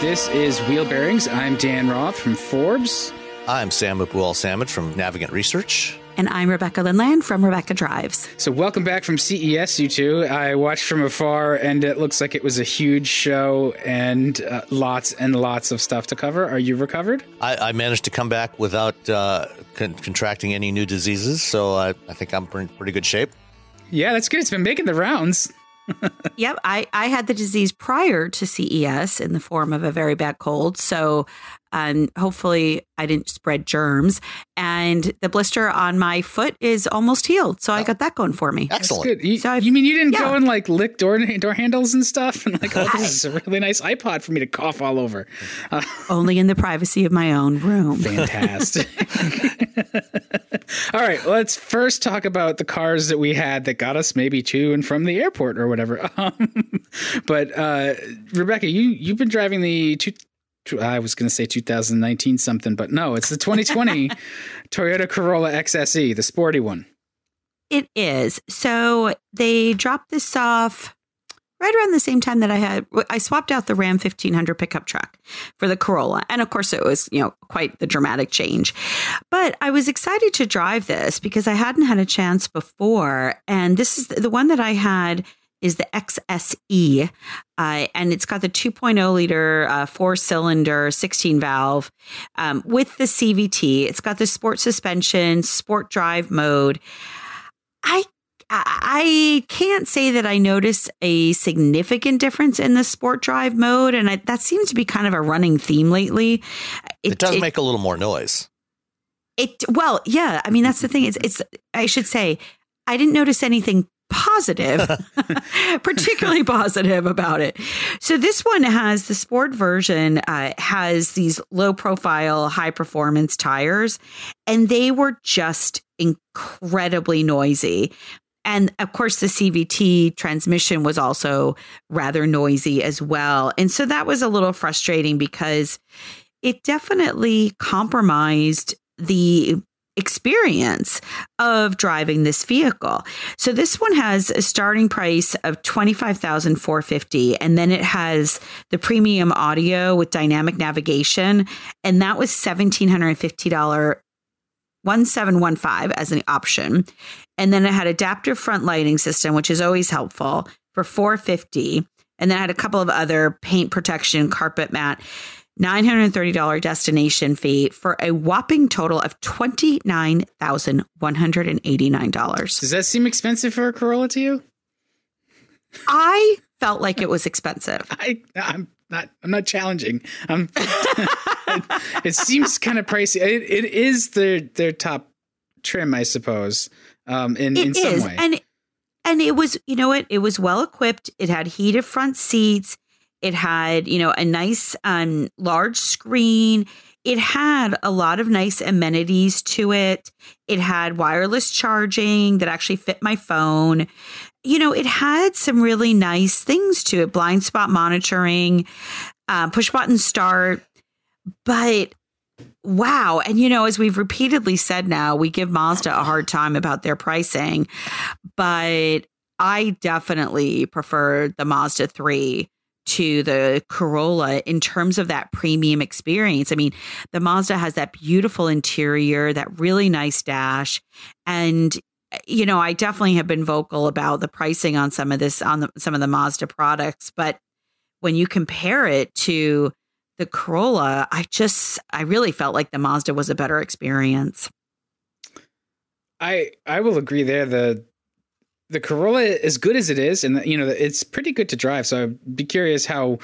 This is Wheel Bearings. I'm Dan Roth from Forbes. I'm Sam Abuelsamid from Navigant Research. And I'm Rebecca Lindland from Rebecca Drives. So, welcome back from CES, you two. I watched from afar, and it looks like it was a huge show and uh, lots and lots of stuff to cover. Are you recovered? I, I managed to come back without uh, con- contracting any new diseases, so I, I think I'm in pretty good shape. Yeah, that's good. It's been making the rounds. Yep, I, I had the disease prior to CES in the form of a very bad cold. So um, hopefully I didn't spread germs. And the blister on my foot is almost healed. So I got that going for me. Excellent. Good. You, so you mean you didn't yeah. go and like lick door, door handles and stuff? And like, oh, this is a really nice iPod for me to cough all over. Uh, Only in the privacy of my own room. Fantastic. all right, let's first talk about the cars that we had that got us maybe to and from the airport or whatever. Um, but uh, Rebecca, you you've been driving the two, I was going to say 2019 something, but no, it's the 2020 Toyota Corolla XSE, the sporty one. It is. So they dropped this off right around the same time that I had I swapped out the Ram 1500 pickup truck for the Corolla. And of course it was, you know, quite the dramatic change. But I was excited to drive this because I hadn't had a chance before and this is the one that I had is the XSE, uh, and it's got the 2.0 liter uh, four cylinder 16 valve um, with the CVT. It's got the sport suspension, sport drive mode. I I can't say that I notice a significant difference in the sport drive mode, and I, that seems to be kind of a running theme lately. It, it does it, make a little more noise. It well, yeah. I mean, that's the thing. It's it's. I should say I didn't notice anything positive, particularly positive about it. So this one has the sport version uh, has these low profile, high performance tires, and they were just incredibly noisy. And of course, the CVT transmission was also rather noisy as well. And so that was a little frustrating because it definitely compromised the experience of driving this vehicle. So this one has a starting price of 25,450 and then it has the premium audio with dynamic navigation and that was $1750 1715 as an option. And then it had adaptive front lighting system which is always helpful for 450 and then I had a couple of other paint protection, carpet mat $930 destination fee for a whopping total of $29,189. Does that seem expensive for a Corolla to you? I felt like it was expensive. I, I'm not. I'm not challenging. Um, it, it, seems kind of pricey. It, it is their their top trim, I suppose. Um, in it in some is. way, and and it was you know what it was well equipped. It had heated front seats. It had, you know, a nice um, large screen. It had a lot of nice amenities to it. It had wireless charging that actually fit my phone. You know, it had some really nice things to it blind spot monitoring, uh, push button start. But wow. And, you know, as we've repeatedly said now, we give Mazda a hard time about their pricing, but I definitely prefer the Mazda 3 to the Corolla in terms of that premium experience. I mean, the Mazda has that beautiful interior, that really nice dash. And, you know, I definitely have been vocal about the pricing on some of this, on the, some of the Mazda products. But when you compare it to the Corolla, I just, I really felt like the Mazda was a better experience. I I will agree there. The the Corolla, as good as it is, and you know, it's pretty good to drive. So I'd be curious how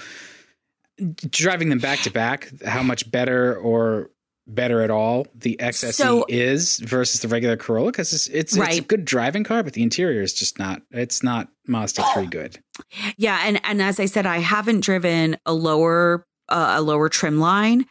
driving them back to back, how much better or better at all the XSE So- is versus the regular Corolla because it's it's, it's a good driving car, but the interior is just not. It's not Mazda three good. Yeah, and and as I said, I haven't driven a lower uh, a lower trim line,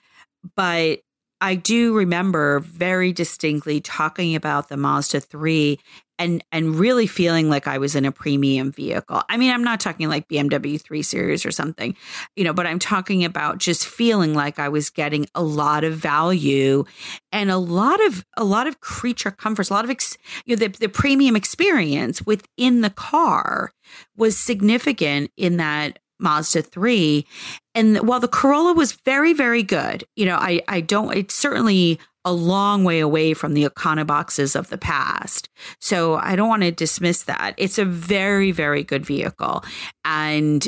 but I do remember very distinctly talking about the Mazda 3 and and really feeling like I was in a premium vehicle. I mean, I'm not talking like BMW 3 Series or something, you know, but I'm talking about just feeling like I was getting a lot of value and a lot of a lot of creature comforts, a lot of ex, you know the, the premium experience within the car was significant in that Mazda 3. And while the Corolla was very, very good, you know, I, I don't, it certainly a long way away from the Econoboxes of the past. So I don't want to dismiss that. It's a very, very good vehicle. And,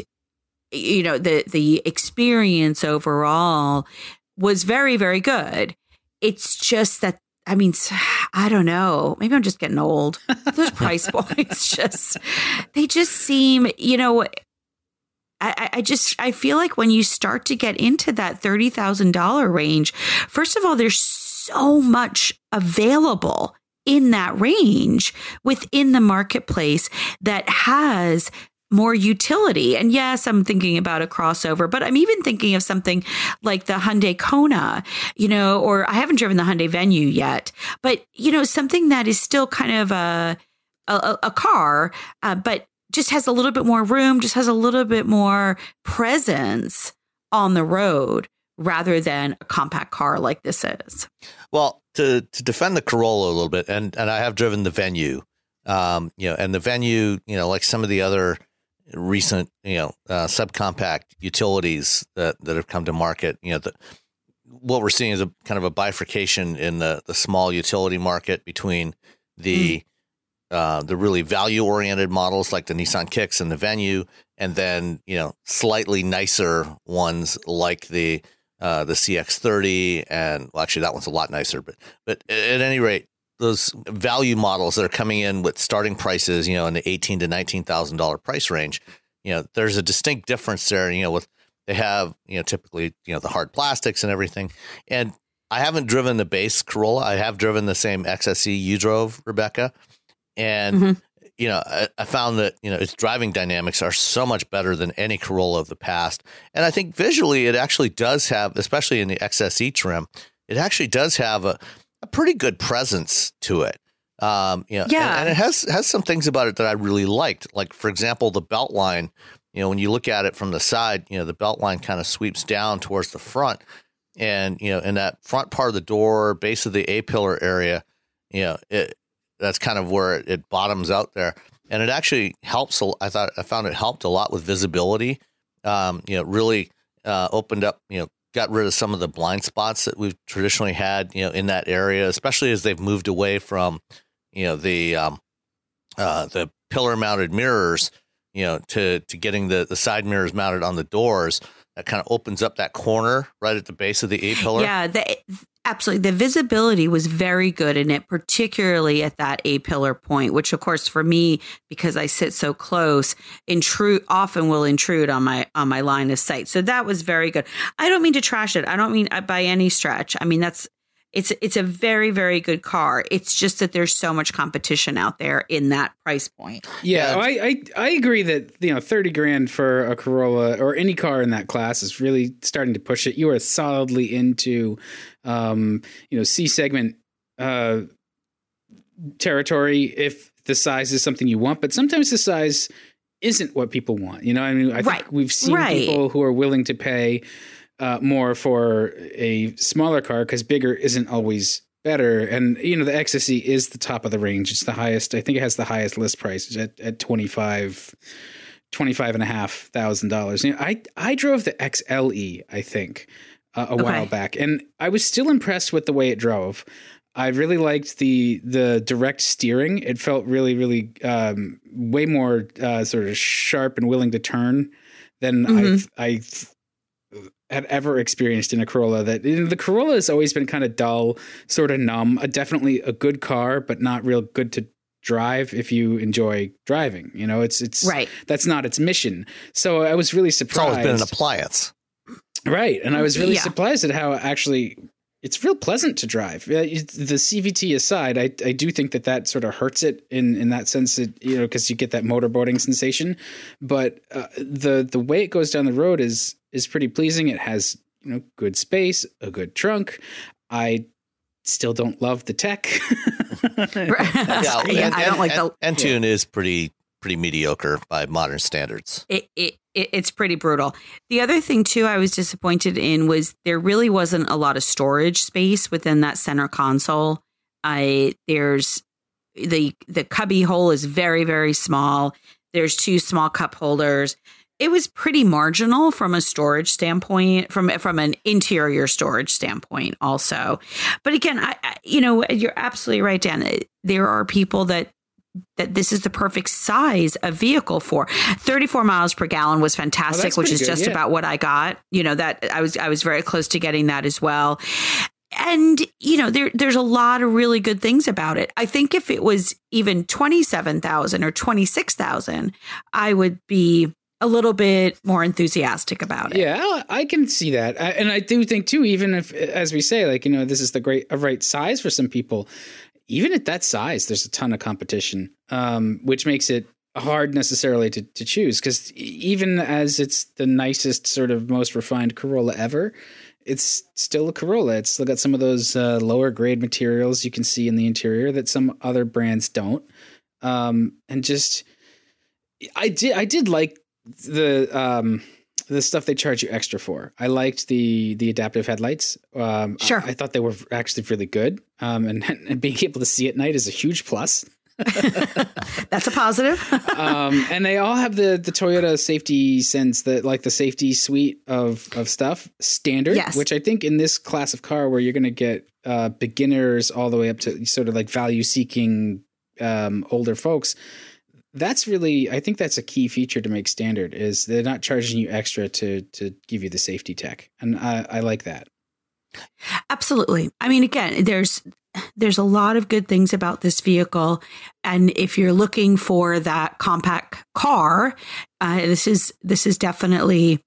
you know, the, the experience overall was very, very good. It's just that I mean, I don't know. Maybe I'm just getting old. Those price points just, they just seem, you know, I, I just, I feel like when you start to get into that $30,000 range, first of all, there's so much available in that range within the marketplace that has more utility. And yes, I'm thinking about a crossover, but I'm even thinking of something like the Hyundai Kona, you know, or I haven't driven the Hyundai Venue yet, but you know, something that is still kind of a a, a car, uh, but just has a little bit more room, just has a little bit more presence on the road rather than a compact car like this is. Well, to to defend the Corolla a little bit, and and I have driven the Venue, um, you know, and the Venue, you know, like some of the other recent, you know, uh, subcompact utilities that that have come to market, you know, the, what we're seeing is a kind of a bifurcation in the the small utility market between the uh, the really value oriented models like the Nissan Kicks and the Venue, and then you know slightly nicer ones like the uh, the CX30, and well, actually that one's a lot nicer. But but at any rate, those value models that are coming in with starting prices, you know, in the eighteen to nineteen thousand dollar price range, you know, there's a distinct difference there. You know, with they have you know typically you know the hard plastics and everything, and I haven't driven the base Corolla. I have driven the same XSE you drove, Rebecca, and Mhm. You know I, I found that you know its driving dynamics are so much better than any Corolla of the past, and I think visually it actually does have, especially in the XSE trim, it actually does have a, a pretty good presence to it. Um, you know, and- Yeah. and, it has has some things about it that I really liked. Like for example, the belt line. You know, when you look at it from the side, you know the belt line kind of sweeps down towards the front, and you know in that front part of the door, base of the A pillar area, you know it that's kind of where it, it bottoms out there, and it actually helps. I thought I found it helped a lot with visibility. Um, you know, really uh, opened up. You know, got rid of some of the blind spots that we've traditionally had. You know, in that area, especially as they've moved away from you know the um, uh, the pillar mounted mirrors. You know, to to getting the the side mirrors mounted on the doors. That kind of opens up that corner right at the base of the A pillar. Yeah, the, absolutely. The visibility was very good in it, particularly at that A pillar point, which, of course, for me, because I sit so close, intrude often will intrude on my on my line of sight. So that was very good. I don't mean to trash it. I don't mean uh, by any stretch. I mean that's it's it's a very very good car. It's just that there's so much competition out there in that price point. Yeah, Yeah. I, I I agree that you know thirty grand for a Corolla or any car in that class is really starting to push it. You are solidly into, um, you know, C segment uh, territory if the size is something you want, but sometimes the size isn't what people want. You know, I mean, I think Right. we've seen Right. people who are willing to pay uh, more for a smaller car because bigger isn't always better. And you know, the XSE is the top of the range. It's the highest. I think it has the highest list price at at 25 25 and a half thousand dollars. You know, I I drove the XLE, I think, uh, a while back, and I was still impressed with the way it drove. I really liked the the direct steering. It felt really, really um, way more uh, sort of sharp and willing to turn than Mhm. I I had ever experienced in a Corolla. That you know, the Corolla has always been kind of dull, sort of numb. A, definitely a good car, but not real good to drive if you enjoy driving. You know, it's it's Right. That's not its mission. So I was really surprised. It's surprised. always been an appliance. Right. And I was really Yeah. surprised at how actually it's real pleasant to drive. The CVT aside, I I do think that that sort of hurts it in in that sense that you know because you get that motorboating sensation, but uh, the the way it goes down the road is is pretty pleasing. It has you know good space, a good trunk. I still don't love the tech. yeah, and, I don't like the. and, Entune is pretty pretty mediocre by modern standards. It, it, it, it's pretty brutal. The other thing too, I was disappointed in was there really wasn't a lot of storage space within that center console. I there's the the cubby hole is very very small. There's two small cup holders. It was pretty marginal from a storage standpoint, from from an interior storage standpoint, also. But again, I, I you know you're absolutely right, Dan. There are people that that this is the perfect size of vehicle for 34 miles per gallon was fantastic Oh, which is good, just yeah. about what i got you know that i was i was very close to getting that as well and you know there there's a lot of really good things about it i think if it was even 27000 or 26000 i would be a little bit more enthusiastic about it Yeah, I can see that, I, and I do think too. Even if, as we say, like you know, this is the great a right size for some people. Even at that size, there's a ton of competition, um, which makes it hard necessarily to to choose. Because even as it's the nicest, sort of most refined Corolla ever, it's still a Corolla. It's still got some of those uh, lower grade materials you can see in the interior that some other brands don't, um, and just I did I did like the um the stuff they charge you extra for. I liked the the adaptive headlights. Um, I- Sure. I, thought they were actually really good. Um, and, and being able to see at night is a huge plus. that's a positive Um, and they all have the the Toyota safety sense that like the safety suite of of stuff standard, Yes. which I think in this class of car where you're going to get uh, beginners all the way up to sort of like value seeking um, older folks. That's really, I think that's a key feature to make standard is they're not charging you extra to to give you the safety tech, and I, I like that. Absolutely. I mean, again, there's there's a lot of good things about this vehicle, and if you're looking for that compact car, uh, this is this is definitely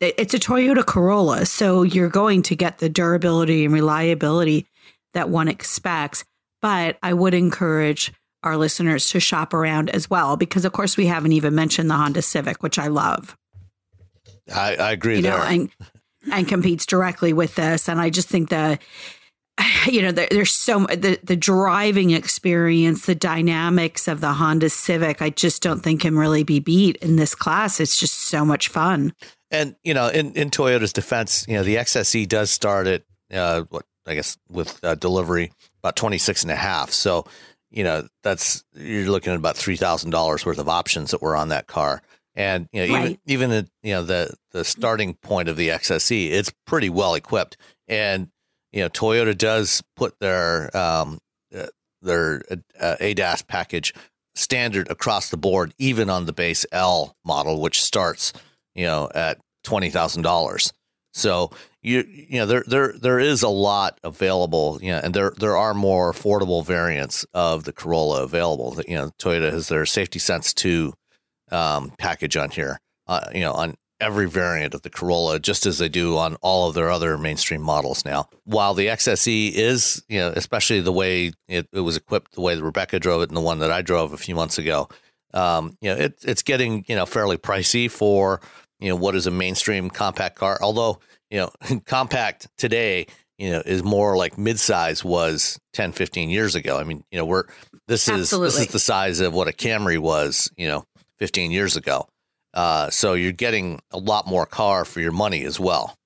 it's a Toyota Corolla, so you're going to get the durability and reliability that one expects. But I would encourage our listeners to shop around as well, because of course we haven't even mentioned the Honda Civic, which I love I, I agree you there. know, and and competes directly with this. And I just think that you know there, there's so the the driving experience, the dynamics of the Honda Civic. I just don't think can really be beat in this class. It's just so much fun. And you know, in, in Toyota's defense, you know, the XSE does start at uh, what I guess with uh, delivery about twenty six and a half. So, you know, that's you're looking at about three thousand dollars worth of options that were on that car. And you know, even Right. even at, you know the the starting point of the XSE, it's pretty well equipped. And you know, Toyota does put their um, uh, their uh, ADAS package standard across the board, even on the base L model, which starts you know at twenty thousand dollars. So you you know there there there is a lot available, you know, and there there are more affordable variants of the Corolla available. You know, Toyota has their Safety Sense two um, package on here, uh, you know, on every variant of the Corolla, just as they do on all of their other mainstream models now. While the XSE is, you know, especially the way it, it was equipped, the way that Rebecca drove it, and the one that I drove a few months ago, um, you know, it, it's getting you know fairly pricey for you know what is a mainstream compact car. Although you know, compact today, you know, is more like midsize was 10, 15 years ago. I mean, you know, we're this is this is the size of what a Camry was, you know, 15 years ago. Uh, so you're getting a lot more car for your money as well.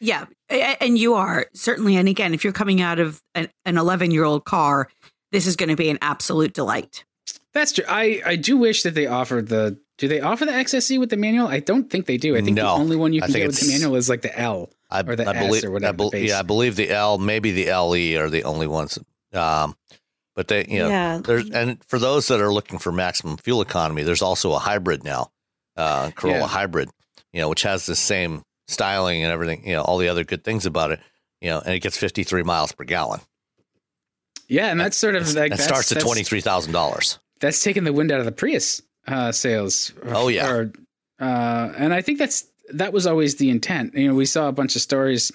Yeah, and you are certainly. And again, if you're coming out of an 11 year old car, this is going to be an absolute delight. That's true. I, I do wish that they offered the. Do they offer the XSE with the manual? I don't think they do. I think No. the only one you can think get with the manual is like the L. I, Or the I S believe, or whatever I bel- the yeah, I believe the L, maybe the LE are the only ones. Um, but they, you know, Yeah. there's and for those that are looking for maximum fuel economy, there's also a hybrid now, uh, Corolla Yeah. hybrid, you know, which has the same styling and everything, you know, all the other good things about it, you know, and it gets 53 miles per gallon. Yeah, and that's sort of like It that's, starts at twenty three thousand dollars. That's taking the wind out of the Prius uh, sales. Oh, yeah. Or, uh, and I think that's that was always the intent. You know, we saw a bunch of stories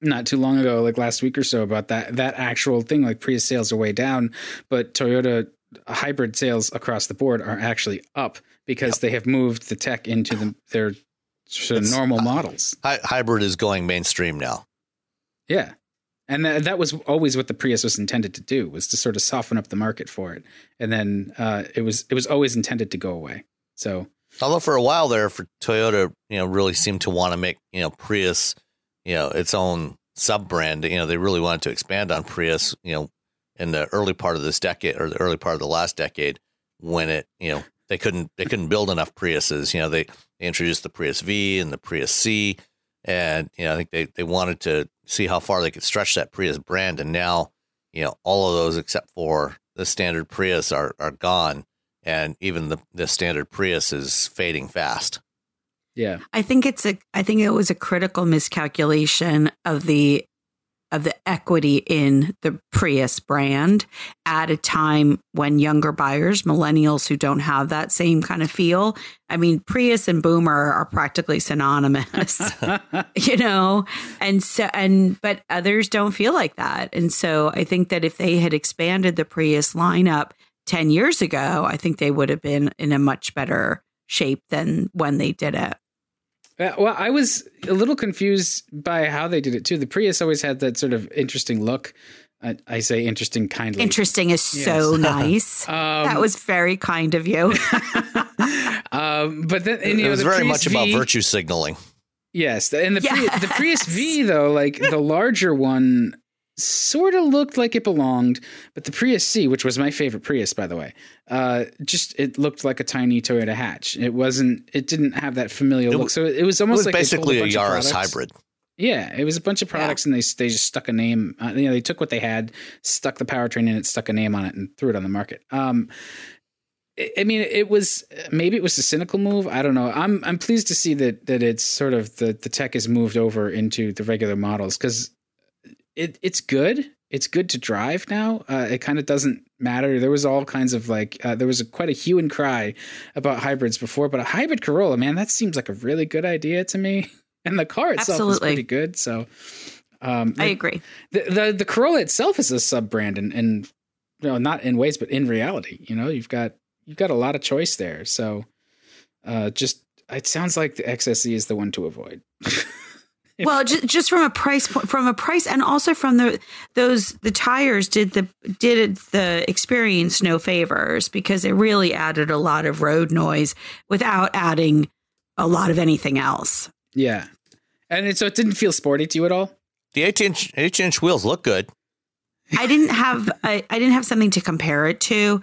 not too long ago, like last week or so, about that that actual thing. Like Prius sales are way down, but Toyota hybrid sales across the board are actually up because yep. they have moved the tech into the, their sort of normal uh, models. Hy- hybrid is going mainstream now. Yeah. And that, that was always what the Prius was intended to do was to sort of soften up the market for it. And then uh, it was it was always intended to go away. So although for a while there for Toyota, you know, really seemed to want to make, you know, Prius, you know, its own sub brand. You know, they really wanted to expand on Prius, you know, in the early part of this decade or the early part of the last decade when it, you know, they couldn't they couldn't build enough Priuses. You know, they, they introduced the Prius V and the Prius C, and you know, I think they they wanted to see how far they could stretch that Prius brand. And now, you know, all of those except for the standard Prius are are gone, and even the the standard Prius is fading fast. Yeah. I think it's a I think it was a critical miscalculation of the of the equity in the Prius brand at a time when younger buyers, millennials who don't have that same kind of feel. I mean, Prius and Boomer are practically synonymous, you know, and so, and, but others don't feel like that. And so I think that if they had expanded the Prius lineup 10 years ago, I think they would have been in a much better shape than when they did it. Uh, well, I was a little confused by how they did it too. The Prius always had that sort of interesting look. I, I say interesting kindly. Interesting is yes. so nice. um, that was very kind of you. um, but then, and, you it know, was very Prius much v, about virtue signaling. Yes, and the yes. Prius, the Prius V though, like the larger one, sort of looked like it belonged, but the Prius C, which was my favorite Prius, by the way, uh, just it looked like a tiny Toyota hatch. It wasn't. It didn't have that familial it, look. So it was almost it was like basically a, a Yaris hybrid. Yeah, it was a bunch of products, yeah. and they they just stuck a name. Uh, you know, they took what they had, stuck the powertrain in it, stuck a name on it, and threw it on the market. Um, I mean, it was maybe it was a cynical move. I don't know. I'm I'm pleased to see that that it's sort of the the tech has moved over into the regular models because it it's good. It's good to drive now. Uh, it kind of doesn't matter. There was all kinds of like uh, there was a, quite a hue and cry about hybrids before, but a hybrid Corolla, man, that seems like a really good idea to me. And the car itself Absolutely. is pretty good. So um, I agree. The, the, the Corolla itself is a sub brand, and and you know not in ways, but in reality, you know you've got you've got a lot of choice there. So uh, just it sounds like the XSE is the one to avoid. well, just, just from a price point, from a price, and also from the those the tires did the did the experience no favors because it really added a lot of road noise without adding a lot of anything else. Yeah, and it, so it didn't feel sporty to you at all. The eight inch eight inch wheels look good. I didn't have I, I didn't have something to compare it to,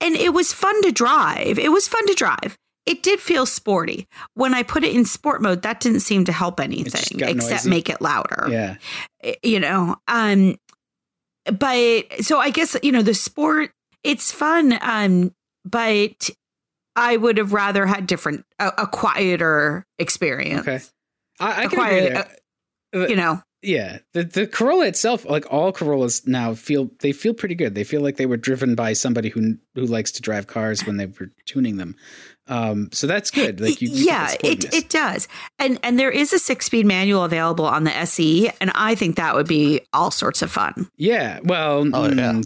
and it was fun to drive. It was fun to drive it did feel sporty. When I put it in sport mode, that didn't seem to help anything except noisy. make it louder. Yeah. You know, um but so I guess, you know, the sport it's fun um but I would have rather had different a, a quieter experience. Okay. I, I can quiet, uh, you know. Yeah, the the Corolla itself, like all Corollas now, feel they feel pretty good. They feel like they were driven by somebody who who likes to drive cars when they were tuning them. Um, so that's good. Like you, you yeah, it it does. And and there is a six speed manual available on the SE, and I think that would be all sorts of fun. Yeah. Well. Oh, yeah.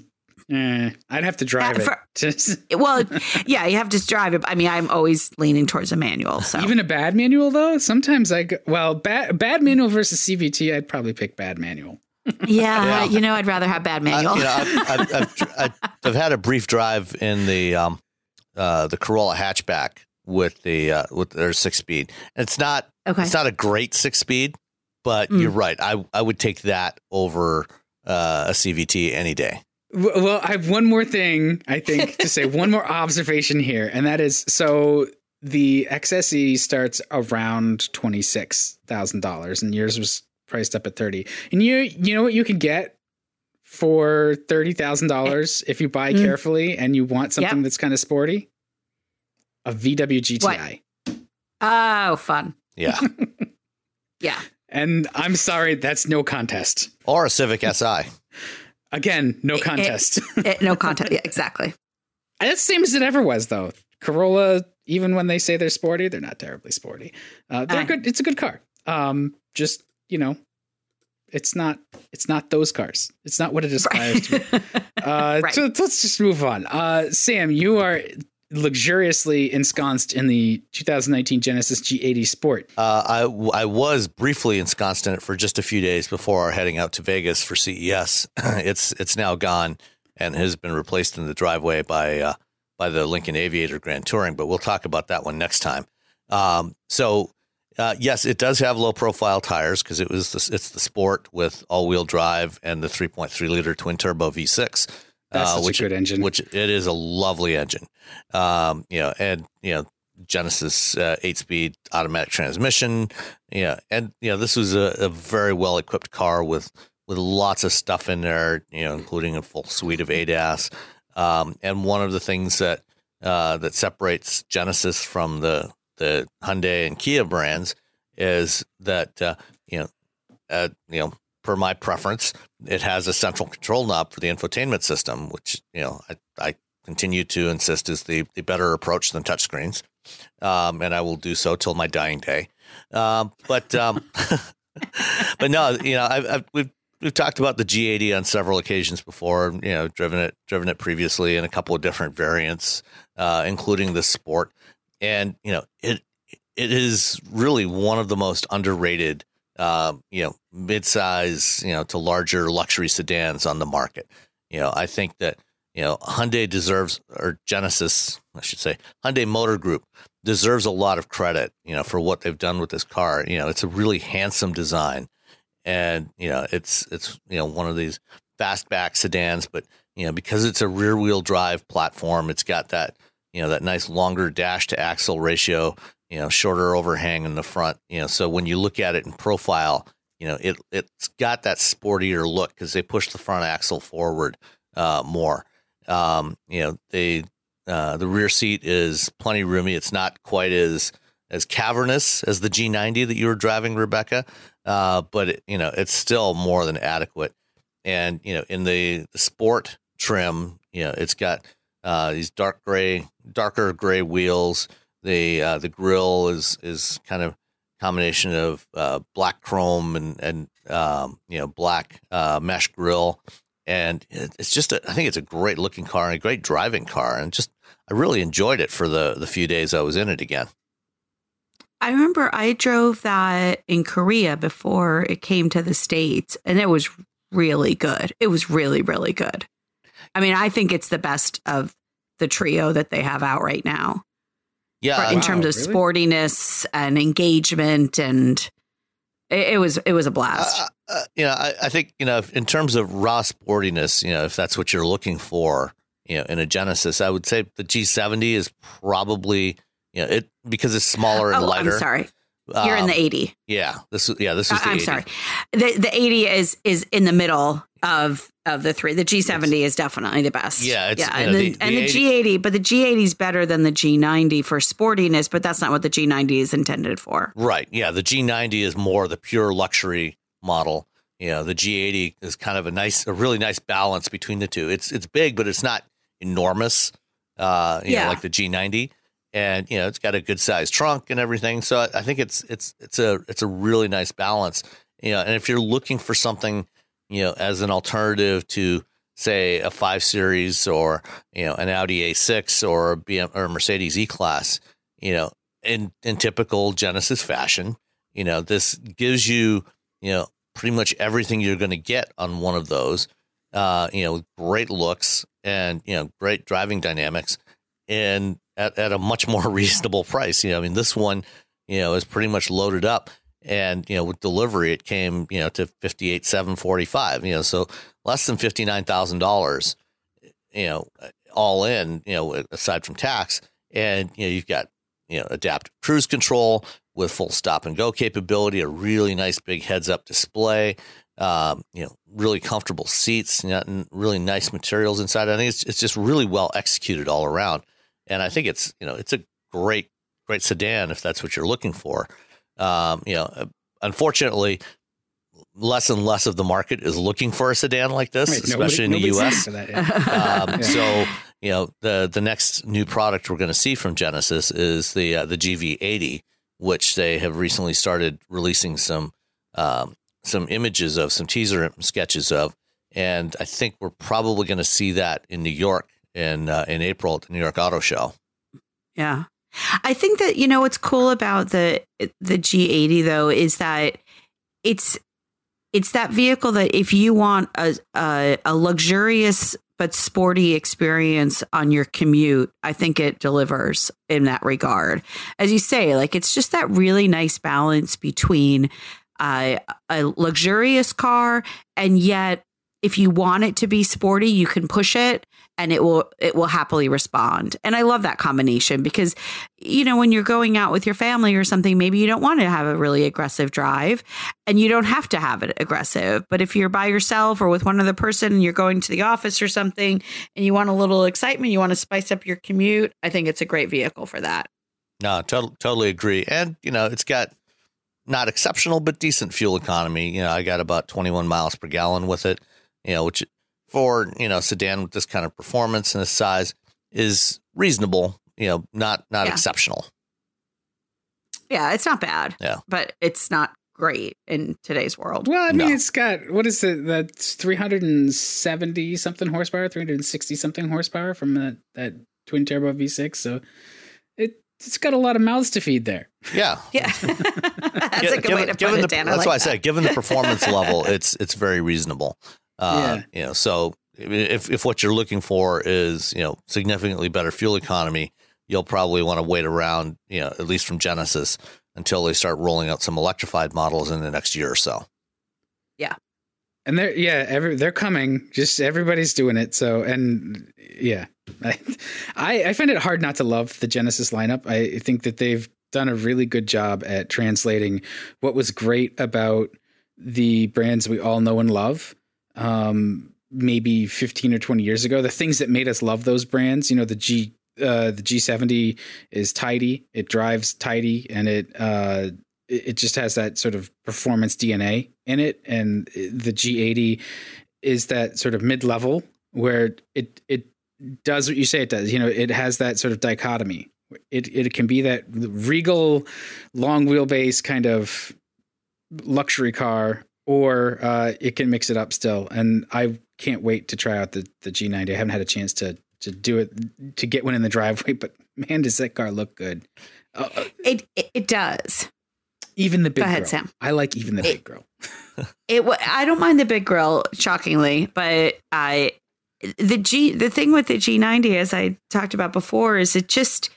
Mm, eh, I'd have to drive uh, for, it. well, yeah, you have to drive it. I mean, I'm always leaning towards a manual. So even a bad manual, though, sometimes I go, well, bad bad manual versus CVT, I'd probably pick bad manual. yeah, yeah, you know, I'd rather have bad manual. you know, I've, I've, I've, I've, had a brief drive in the um, uh, the Corolla hatchback with the uh, with their six speed. It's not okay. it's not a great six speed, but mm. you're right. I I would take that over uh, a CVT any day. Well, I have one more thing I think to say. One more observation here, and that is so the XSE starts around twenty six thousand dollars, and yours was priced up at thirty. And you you know what you can get for thirty thousand dollars if you buy mm. carefully and you want something yep. that's kind of sporty? A VW GTI. What? Oh, fun. Yeah. yeah. And I'm sorry, that's no contest. Or a Civic Si. Again, no contest. It, it, no contest. Yeah, exactly. That's the same as it ever was, though. Corolla, even when they say they're sporty, they're not terribly sporty. Uh, they're uh, good. It's a good car. Um, just you know, It's not. It's not those cars. It's not what it aspires to. Be. Uh, Right. so let's just move on. Uh, Sam, you are luxuriously ensconced in the 2019 Genesis G80 Sport. Uh, I I was briefly ensconced in it for just a few days before heading out to Vegas for CES. it's it's now gone and has been replaced in the driveway by uh, by the Lincoln Aviator Grand Touring. But we'll talk about that one next time. Um, so uh, yes, it does have low profile tires because it was the, it's the Sport with all wheel drive and the 3.3 liter twin turbo V6. That's uh, which a good engine. which it is a lovely engine. Um, you know, and you know, Genesis uh, eight speed automatic transmission. Yeah, and you know, this was a, a very well equipped car with with lots of stuff in there. You know, including a full suite of ADAS. Um, and one of the things that uh, that separates Genesis from the the Hyundai and Kia brands is that uh, you know, uh, you know, per my preference, it has a central control knob for the infotainment system, which you know I, I continue to insist is the, the better approach than touchscreens, um, and I will do so till my dying day. Um, but um, but no, you know I've, I've, we've we've talked about the G80 on several occasions before. You know, driven it driven it previously in a couple of different variants, uh, including the Sport, and you know it it is really one of the most underrated uh, you know, mid-size, you know, to larger luxury sedans on the market. You know, I think that you know Hyundai deserves, or Genesis, I should say, Hyundai Motor Group deserves a lot of credit. You know, for what they've done with this car. You know, it's a really handsome design, and you know, it's it's you know one of these fastback sedans, but you know because it's a rear-wheel drive platform, it's got that you know that nice longer dash to axle ratio you know, shorter overhang in the front. You know, so when you look at it in profile, you know, it it's got that sportier look because they push the front axle forward uh, more. Um, you know, they uh, the rear seat is plenty roomy. It's not quite as as cavernous as the G90 that you were driving, Rebecca, uh, but it, you know, it's still more than adequate. And you know, in the, the sport trim, you know, it's got uh, these dark gray, darker gray wheels. The uh, the grill is is kind of combination of uh, black chrome and and um, you know black uh, mesh grill, and it's just a, I think it's a great looking car and a great driving car, and just I really enjoyed it for the the few days I was in it again. I remember I drove that in Korea before it came to the States, and it was really good. It was really, really good. I mean, I think it's the best of the trio that they have out right now Yeah, in wow, terms of really? sportiness and engagement, and it, it was it was a blast. Uh, uh, you know, I, I think you know, if- in terms of raw sportiness, you know, if that's what you're looking for, you know, in a Genesis, I would say the G70 is probably you know it because it's smaller and oh, lighter. I'm sorry. You're in Um, the 80. yeah. This is yeah. This is the I- I'm 80. sorry. The the 80 is is in the middle of of the three. The G70 is definitely the best. Yeah, it's- yeah, and know, the, the- and the the G80, but the G80 is better than the G90 for sportiness, but that's not what the G90 is intended for. Right. Yeah. The G90 is more the pure luxury model. You know, the G80 is kind of a nice, a really nice balance between the two. It's it's big, but it's not enormous. Uh, you know, Yeah. like the G90, and you know, it's got a good sized trunk and everything. So I, I think it's it's it's a it's a really nice balance. You know, and if you're looking for something, you know, as an alternative to say a five series or you know an Audi A6 or a BM or Mercedes E Class, you know, in in typical Genesis fashion, you know, this gives you, you know, pretty much everything you're going to get on one of those. Uh, you know, great looks and you know, great driving dynamics, and at, at a much more reasonable price. You know, I mean, this one, you know, is pretty much loaded up, and you know, with delivery, it came, you know, to fifty eight seven forty five. You know, so less than fifty nine thousand dollars. You know, all in. You know, aside from tax, and you know, you've got you know adaptive cruise control with full stop and go capability, a really nice big heads up display, um, you know, really comfortable seats, you know, really nice materials inside. I think it's it's just really well executed all around, and I think it's you know it's a great great sedan if that's what you're looking for. Um, you know, unfortunately. Less and less of the market is looking for a sedan like this, Right, especially nobody- in the U.S. that yet. Um, Yeah. So you know the the next new product we're going to see from Genesis is the uh, the GV80, which they have recently started releasing some um, some images of, some teaser sketches of, and I think we're probably going to see that in New York in uh, in April at the New York Auto Show. Yeah. I think that you know what's cool about the the G80 though is that it's it's that vehicle that if you want a a, a luxurious but sporty experience on your commute, I think it delivers in that regard. As you say, like it's just that really nice balance between uh, a luxurious car and yet if you want it to be sporty, you can push it and it will it will happily respond. And I love that combination because you know when you're going out with your family or something maybe you don't want to have a really aggressive drive and you don't have to have it aggressive. But if you're by yourself or with one other person and you're going to the office or something and you want a little excitement, you want to spice up your commute, I think it's a great vehicle for that. No, to- totally agree. And you know, it's got not exceptional but decent fuel economy. You know, I got about 21 miles per gallon with it you know, which for you know sedan with this kind of performance and this size is reasonable. You know, not not yeah. exceptional. Yeah, it's not bad. Yeah, but it's not great in today's world. Well, I mean, no. it's got what is it? That's three hundred and seventy something horsepower, three hundred and sixty something horsepower from that that twin turbo V6. So it it's got a lot of mouths to feed there. Yeah, yeah, that's a good given, way to put it, Dan. That's like why that. I said, given the performance level, it's it's very reasonable. Uh, yeah. You know, so if if what you're looking for is you know significantly better fuel economy, you'll probably want to wait around. You know, at least from Genesis until they start rolling out some electrified models in the next year or so. Yeah. And they're yeah, every they're coming. Just everybody's doing it. So and yeah, I, I find it hard not to love the Genesis lineup. I think that they've done a really good job at translating what was great about the brands we all know and love um, maybe 15 or 20 years ago. The things that made us love those brands, you know, the G uh, the G70 is tidy, it drives tidy, and it uh, it just has that sort of performance DNA in it. And the G80 is that sort of mid level where it it does what you say it does. You know, it has that sort of dichotomy. It it can be that regal, long wheelbase kind of luxury car or uh, it can mix it up still. And I can't wait to try out the, the G90. I haven't had a chance to to do it to get one in the driveway, but man, does that car look good! Uh, uh it, it, does. Even the big Go ahead, girl. Sam. I like even the it, big girl. it I don't mind the big grill, shockingly, but I the G the thing with the G90, as I talked about before, is it just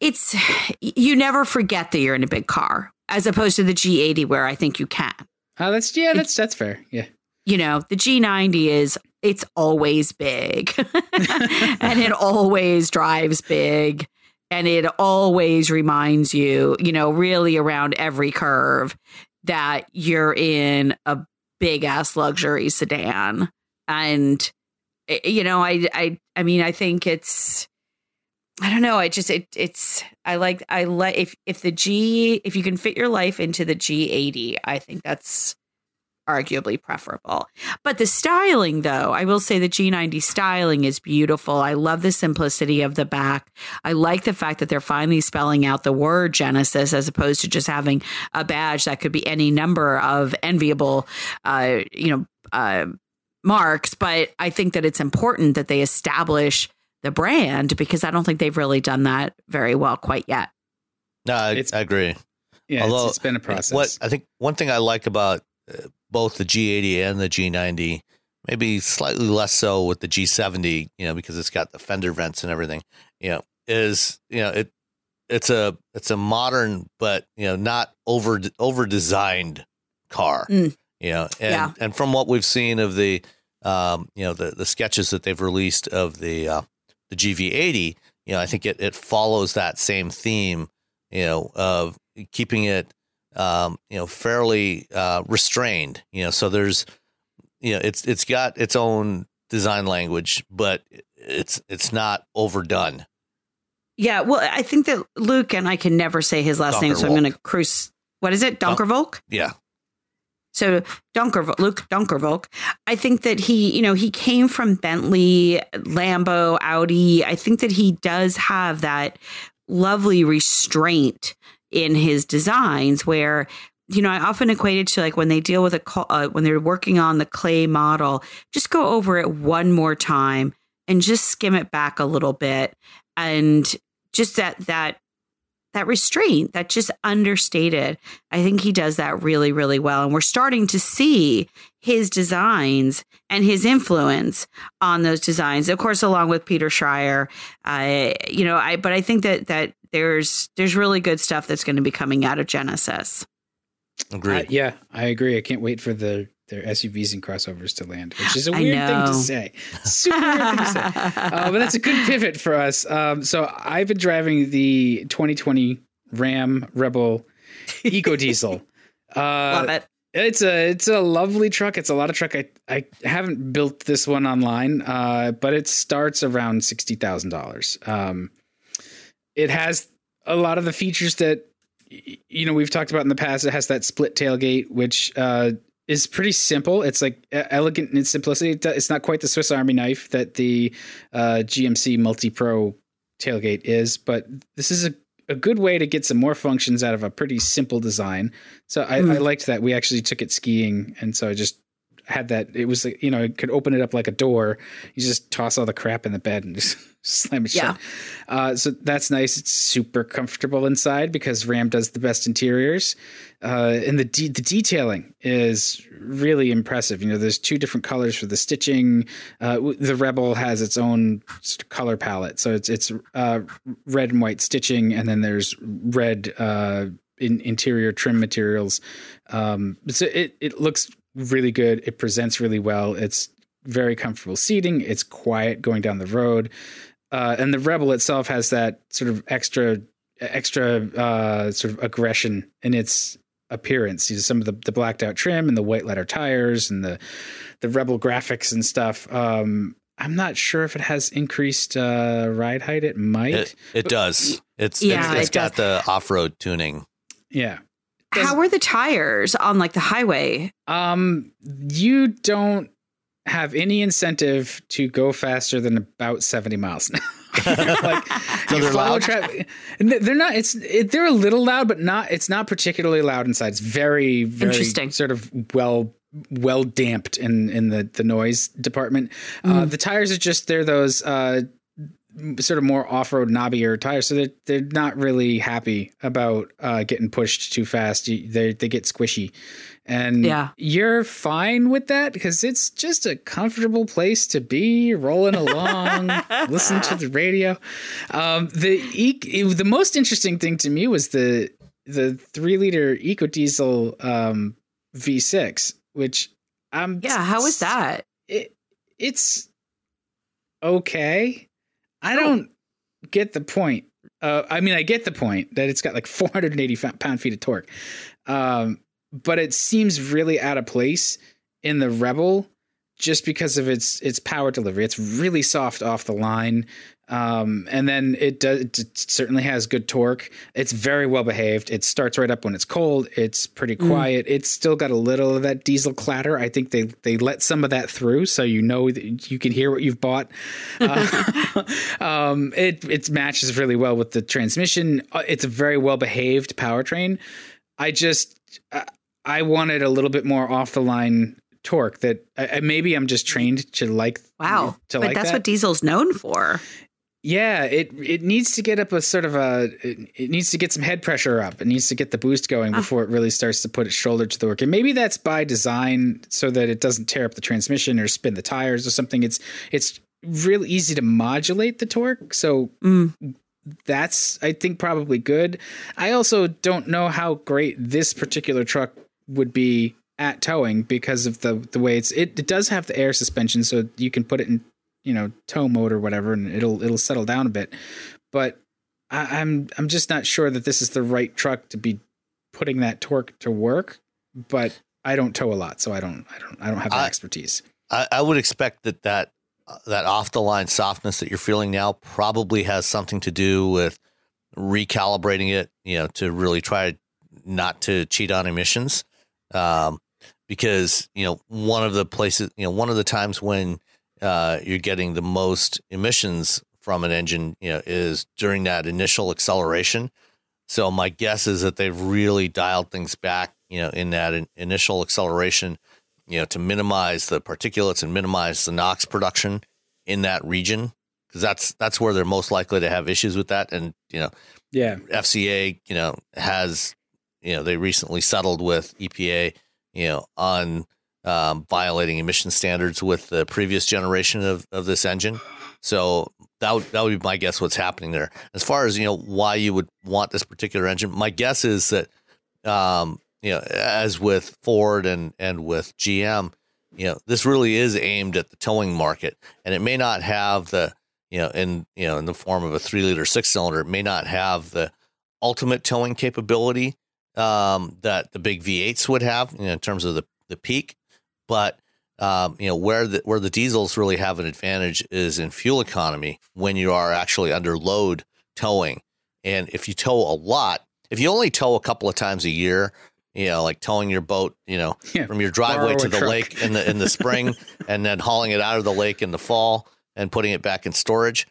it's you never forget that you're in a big car as opposed to the G80 where I think you can. Oh, that's yeah, that's that's fair. Yeah. You know, the G90 is it's always big. and it always drives big and it always reminds you, you know, really around every curve that you're in a big ass luxury sedan. And eh, you know, I I I mean, I think it's I don't know. I just it it's I like I like if if the G if you can fit your life into the G80, I think that's arguably preferable. But the styling though, I will say the G90 styling is beautiful. I love the simplicity of the back. I like the fact that they're finally spelling out the word Genesis as opposed to just having a badge that could be any number of enviable uh you know uh marks, but I think that it's important that they establish the brand because I don't think they've really done that very well quite yet. No, I, it's, I agree. Yeah, Although, it's, it's been a process. What I think one thing I like about uh, both the G80 and the G90, maybe slightly less so with the G70, you know, because it's got the fender vents and everything, you know, is you know it it's a it's a modern but you know not over over designed car, mm. you know, and yeah. and from what we've seen of the um, you know the the sketches that they've released of the uh, the GV80, you know, I think it, it follows that same theme, you know, of keeping it, um, you know, fairly uh, restrained. You know, so there's, you know, it's it's got its own design language, but it's it's not overdone. Yeah, well, I think that Luc and I can never say his last name, so I'm going to cruise. What is it, Donckerwolke? Yeah, so Dunker, Luc Donckerwolke, I think that he, you know, he came from Bentley, Lambo, Audi. I think that he does have that lovely restraint in his designs where you know, I often equate it to like when they deal with a uh, when they're working on the clay model, just go over it one more time and just skim it back a little bit, and just that that that restraint that just understated. I think he does that really, really well. And we're starting to see his designs and his influence on those designs. Of course, along with Peter Schreyer. Uh, you know, I but I think that that there's there's really good stuff that's going to be coming out of Genesis. Agreed. Uh, yeah, I agree. I can't wait for the their SUVs and crossovers to land, which is a weird thing to say. Super weird thing to say. Uh, but that's a good pivot for us. Um, so I've been driving the 2020 Ram Rebel Eco Diesel. Uh, Love it. It's a it's a lovely truck. It's a lot of truck. I I haven't built this one online, uh, but it starts around sixty thousand um, dollars. It has a lot of the features that you know we've talked about in the past. It has that split tailgate, which uh, is pretty simple. It's like elegant in its simplicity. It's not quite the Swiss Army knife that the uh, GMC Multi Pro tailgate is, but this is a, a good way to get some more functions out of a pretty simple design. So I, mm. I liked that. We actually took it skiing, and so I just had that. It was you know it could open it up like a door. You just toss all the crap in the bed and just slam it yeah. shut. Uh, so that's nice. It's super comfortable inside because Ram does the best interiors. Uh, and the de- the detailing is really impressive. You know, there's two different colors for the stitching. Uh, the Rebel has its own color palette, so it's it's uh, red and white stitching, and then there's red uh, in interior trim materials. Um, so it it looks really good. It presents really well. It's very comfortable seating. It's quiet going down the road uh, and the Rebel itself has that sort of extra extra uh, sort of aggression in its appearance. You know, some of the, the blacked out trim and the white letter tires and the the Rebel graphics and stuff. Um, I'm not sure if it has increased uh, ride height. It might. It, it does. It's yeah, it's, it's it got does. the off road tuning. Yeah. How are the tires on like the highway? Um, you don't have any incentive to go faster than about 70 miles an hour. like so they're loud. Traffic. They're not. It's it, they're a little loud, but not. It's not particularly loud inside. It's very very interesting. Sort of well well damped in in the the noise department. Uh, mm. Uh, the tires are just they're those uh, sort of more off-road knobbier tires so they're, they're not really happy about uh, getting pushed too fast. They, they get squishy. And yeah. you're fine with that? Because it's just a comfortable place to be rolling along listen to the radio. Um, the e- the most interesting thing to me was the the three liter eco diesel um, v6 which i'm yeah how was that? it, it's okay I don't get the point. Uh, I mean, I get the point that it's got like 480 pound feet of torque, um, but it seems really out of place in the Rebel just because of its its power delivery. It's really soft off the line. Um, and then it does it certainly has good torque. It's very well behaved. It starts right up when it's cold. It's pretty mm. quiet. Mm. It's still got a little of that diesel clatter. I think they they let some of that through, so you know that you can hear what you've bought. Uh, um, it it matches really well with the transmission. Uh, it's a very well behaved powertrain. I just uh, I wanted a little bit more off the line torque that uh, maybe I'm just trained to like. Wow, to but like that's that. what diesel's known for. Yeah, it it needs to get up a sort of a it, it, needs to get some head pressure up. It needs to get the boost going ah. before it really starts to put its shoulder to the work. And maybe that's by design so that it doesn't tear up the transmission or spin the tires or something. It's it's really easy to modulate the torque. So mm. that's I think probably good. I also don't know how great this particular truck would be at towing because of the the way it's it, it does have the air suspension so you can put it in you know tow mode or whatever, and it'll it'll settle down a bit. But I, I'm I'm just not sure that this is the right truck to be putting that torque to work. But I don't tow a lot, so I don't I don't I don't have that I, expertise. I, I would expect that that uh, that off the line softness that you're feeling now probably has something to do with recalibrating it, you know, to really try not to cheat on emissions. Um, because you know one of the places, you know, one of the times when uh, you're getting the most emissions from an engine, you know, is during that initial acceleration. So my guess is that they've really dialed things back you know, in that in, initial acceleration, you know, to minimize the particulates and minimize the NOx production in that region because that's that's where they're most likely to have issues with that. And you know, yeah, FCA, you know, has you know they recently settled with EPA, you know, on um, violating emission standards with the previous generation of, of this engine. So that would, that would be my guess what's happening there. As far as you know why you would want this particular engine, my guess is that um, you know as with Ford and and with GM, you know this really is aimed at the towing market, and it may not have the you know in you know in the form of a three liter six cylinder, it may not have the ultimate towing capability um, that the big V8s would have you know, in terms of the the peak but um, you know where the where the diesels really have an advantage is in fuel economy when you are actually under load towing. And if you tow a lot, if you only tow a couple of times a year, you know, like towing your boat, you know, yeah, from your driveway to the truck. lake in the in the spring, and then hauling it out of the lake in the fall and putting it back in storage.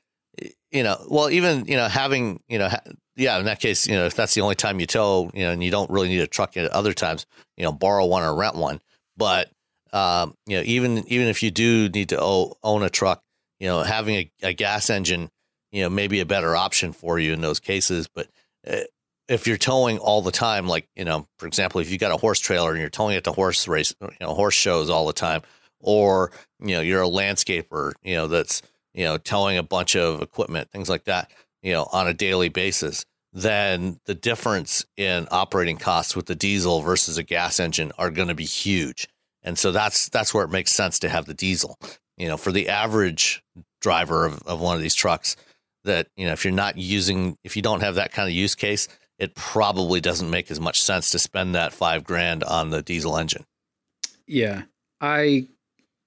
You know, well, even you know having you know, ha- yeah, in that case, you know, if that's the only time you tow, you know, and you don't really need a truck at other times, you know, borrow one or rent one. But um, you know, even even if you do need to own a truck, you know, having a, a, gas engine, you know, may be a better option for you in those cases. But uh, if you're towing all the time, like you know, for example, if you got a horse trailer and you're towing it to horse race, you know, horse shows all the time, or you know, you're a landscaper, you know, that's you know, towing a bunch of equipment, things like that, you know, on a daily basis, then the difference in operating costs with the diesel versus a gas engine are going to be huge. And so that's that's where it makes sense to have the diesel. You know, for the average driver of, of one of these trucks, that you know, if you're not using, if you don't have that kind of use case, it probably doesn't make as much sense to spend that five grand on the diesel engine. Yeah, I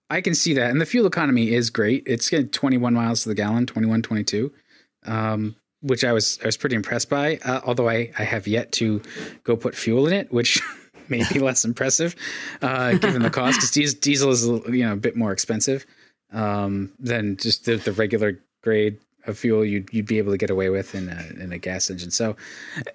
I can see that, and the fuel economy is great. It's getting 21 miles to the gallon, 21, 22, um, which I was I was pretty impressed by. Uh, although I I have yet to go put fuel in it, which may be less impressive uh, given the cost because diesel is you know a bit more expensive um, than just the, the, regular grade of fuel you'd you'd be able to get away with in a, in a gas engine. So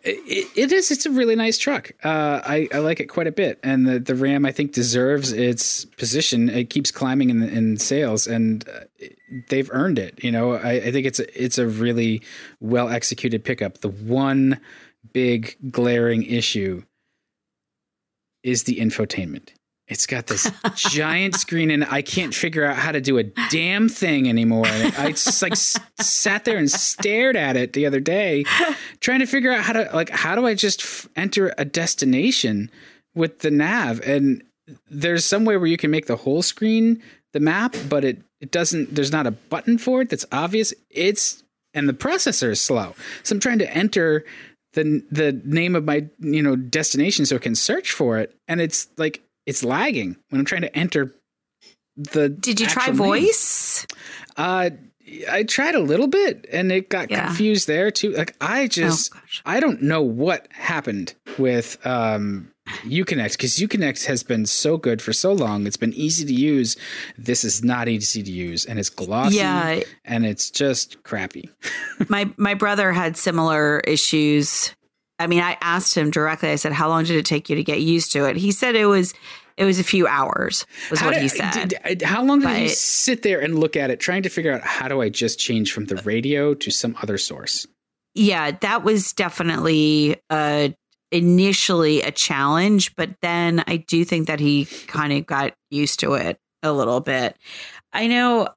it, it is it's a really nice truck. Uh, I, I like it quite a bit, and the the Ram I think deserves its position. It keeps climbing in in sales, and uh, they've earned it. You know, I, I think it's a, it's a really well executed pickup. The one big glaring issue is the infotainment. It's got this giant screen, and I can't figure out how to do a damn thing anymore. I just like s- sat there and stared at it the other day, trying to figure out how to like how do I just f- enter a destination with the nav? And there's some way where you can make the whole screen the map, but it it doesn't. There's not a button for it that's obvious. It's and the processor is slow, so I'm trying to enter the the name of my you know destination so it can search for it and it's like it's lagging when i'm trying to enter the did you try voice uh i tried a little bit and it got yeah. confused there too like i just oh, i don't know what happened with um Uconnect because Uconnect has been so good for so long. It's been easy to use. This is not easy to use, and it's glossy. Yeah, and it's just crappy. my my brother had similar issues. I mean, I asked him directly. I said, "How long did it take you to get used to it?" He said it was it was a few hours. Was how what did, he said. Did, how long did but, he sit there and look at it, trying to figure out how do I just change from the radio to some other source? Yeah, that was definitely a initially a challenge, but then I do think that he kind of got used to it a little bit. I know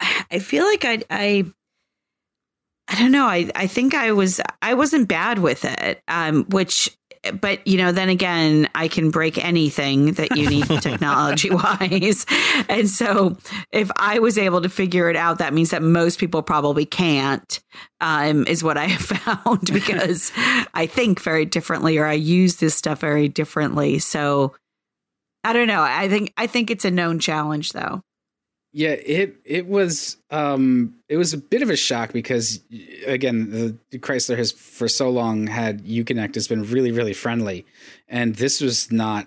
I feel like I I I don't know. I I think I was I wasn't bad with it. Um which but you know, then again, I can break anything that you need technology wise. And so if I was able to figure it out, that means that most people probably can't, um, is what I have found because I think very differently or I use this stuff very differently. So I don't know. I think I think it's a known challenge though. Yeah, it it was um it was a bit of a shock because again, the Chrysler has for so long had Uconnect has been really really friendly and this was not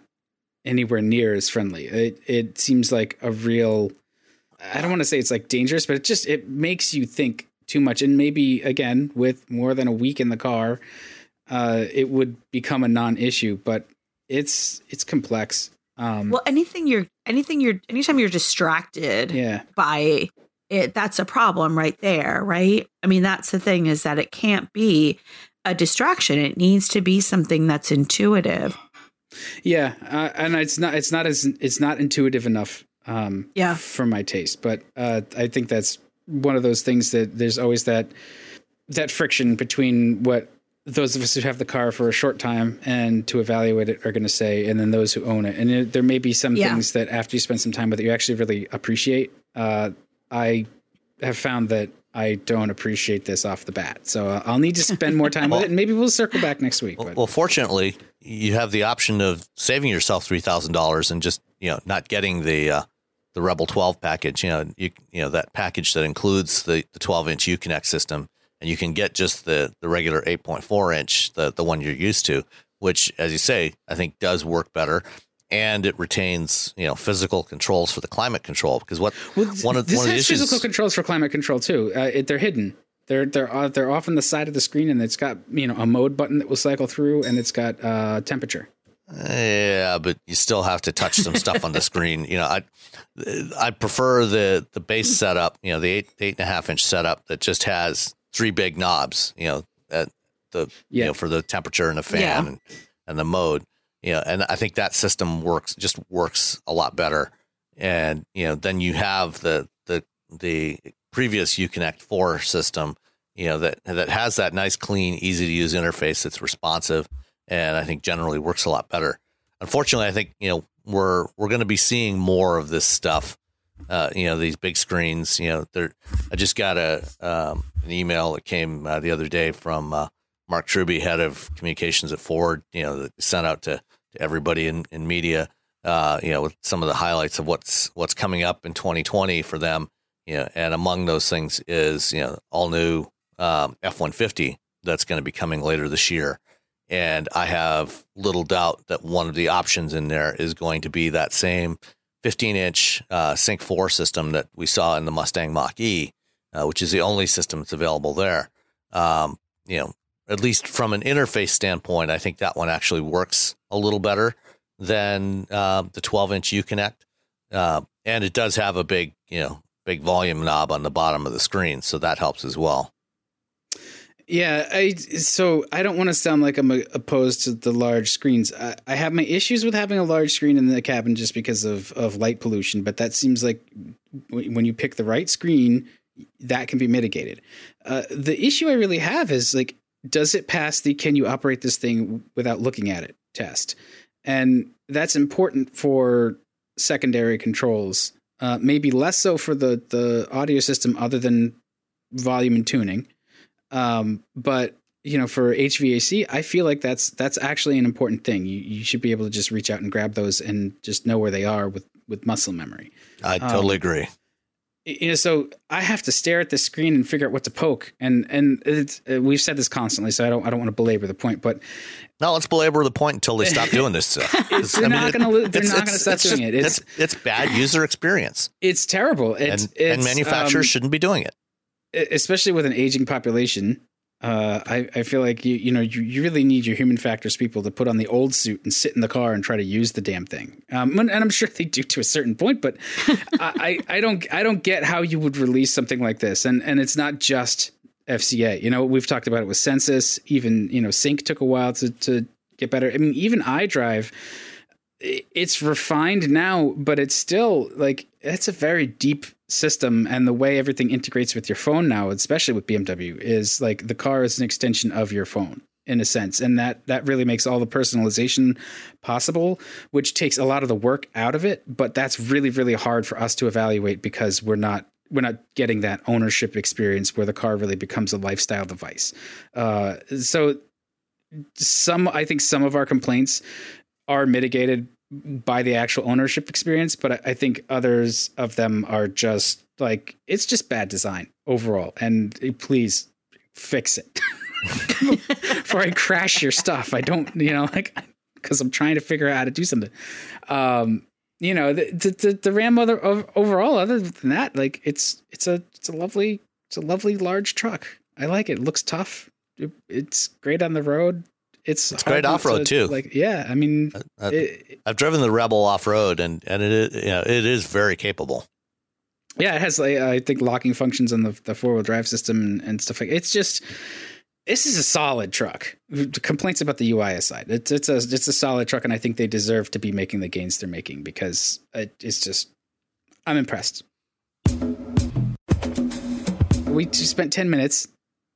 anywhere near as friendly. It it seems like a real I don't want to say it's like dangerous, but it just it makes you think too much and maybe again with more than a week in the car uh it would become a non-issue, but it's it's complex. Um, Well, anything you're anything you're anytime you're distracted yeah, by it, that's a problem right there, right? I mean, that's the thing is that it can't be a distraction. It needs to be something that's intuitive. yeah, uh, and it's not it's not as it's not intuitive enough. Um, Yeah. for my taste, but uh, I think that's one of those things that there's always that that friction between what those of us who have the car for a short time and to evaluate it are going to say, and then those who own it. And it, there may be some Yeah. things that after you spend some time with it, you actually really appreciate. Uh, I have found that I don't appreciate this off the bat, so uh, I'll need to spend more time with it, and maybe we'll circle back next week. Well, well, fortunately, you have the option of saving yourself three thousand dollars and just you know not getting the uh, the Rebel twelve package. You know, you you know that package that includes the the twelve inch Uconnect system, and you can get just the the regular eight point four inch, the the one you're used to, which, as you say, I think does work better. And it retains, you know, physical controls for the climate control because what Well, one of this one of the has issues physical controls for climate control too. Uh, it, they're hidden. They're they're uh, they're off on the side of the screen, and it's got you know a mode button that will cycle through, and it's got uh, temperature. Yeah, but you still have to touch some stuff on the screen. You know, I I prefer the the base setup. You know, the eight eight and a half inch setup that just has three big knobs. You know, at the you know for the temperature and the fan Yeah. and, and the mode. You know, and I think that system works just works a lot better. And you know, then you have the the the previous Uconnect four system. You know that that has that nice, clean, easy to use interface that's responsive and I think generally works a lot better. Unfortunately, I think you know we're we're going to be seeing more of this stuff. Uh, you know these big screens. You know, there. I just got a um, an email that came uh, the other day from uh, Mark Truby, head of communications at Ford. You know, that sent out to, to everybody in, in media. Uh, you know, with some of the highlights of what's what's coming up in 2020 for them. You know, and among those things is you know all new um, F-150 that's going to be coming later this year. And I have little doubt that one of the options in there is going to be that same 15 inch uh, Sync 4 system that we saw in the Mustang Mach E, uh, which is the only system that's available there. Um, you know, at least from an interface standpoint, I think that one actually works a little better than uh, the 12 inch Uconnect. Uh, and it does have a big, you know, big volume knob on the bottom of the screen. So that helps as well. Yeah, I so I don't want to sound like I'm uh, opposed to the large screens. I, I have my issues with having a large screen in the cabin just because of of light pollution, but that seems like when you pick the right screen, that can be mitigated. Uh, the issue I really have is like, does it pass the "can you operate this thing without looking at it" test? And that's important for secondary controls. Uh, maybe less so for the the audio system, other than volume and tuning. Um, but you know, for HVAC, I feel like that's that's actually an important thing. You you should be able to just reach out and grab those and just know where they are with with muscle memory. I Um, totally agree. You know, so I have to stare at the screen and figure out what to poke. And and it's, uh, we've said this constantly, so I don't I don't want to belabor the point, but No, let's belabor the point until they stop doing this stuff. They're not gonna lo- they're not gonna stop it's doing just- it. It's- It's, it's bad user experience, it's terrible. It's, and, it's and manufacturers um, shouldn't be doing it. Especially with an aging population. Uh, I, I feel like you you know you, you really need your human factors people to put on the old suit and sit in the car and try to use the damn thing. Um, and I'm sure they do to a certain point, but I, I I don't I don't get how you would release something like this. And and it's not just FCA. You know we've talked about it with Sensus. Even you know Sync took a while to to get better. I mean even iDrive it's refined now, but it's still like it's a very deep system, and the way everything integrates with your phone now, especially with BMW, is like the car is an extension of your phone in a sense, and that that really makes all the personalization possible, which takes a lot of the work out of it. But that's really really hard for us to evaluate because we're not we're not getting that ownership experience where the car really becomes a lifestyle device. Uh, so some I think some of our complaints are mitigated by the actual ownership experience, but I, think others of them are just like it's just bad design overall. And eh, please fix it before I crash your stuff. I don't, you know, like because I'm trying to figure out how to do something. Um, you know, the the, the, the Ram other overall, other than that, like it's it's a it's a lovely it's a lovely large truck. I like it. It looks tough. It, it's great on the road. It's It's great off-road, to, too. Like, yeah, I mean, it, I've driven the Rebel off road, and and it is, you know it is very capable. yeah, it has like I think locking functions on the the four wheel drive system and, and stuff like. It's just this is a solid truck. Complaints about the UI aside, it's it's a it's a solid truck, and I think they deserve to be making the gains they're making because it, it's just I'm impressed. We just spent ten minutes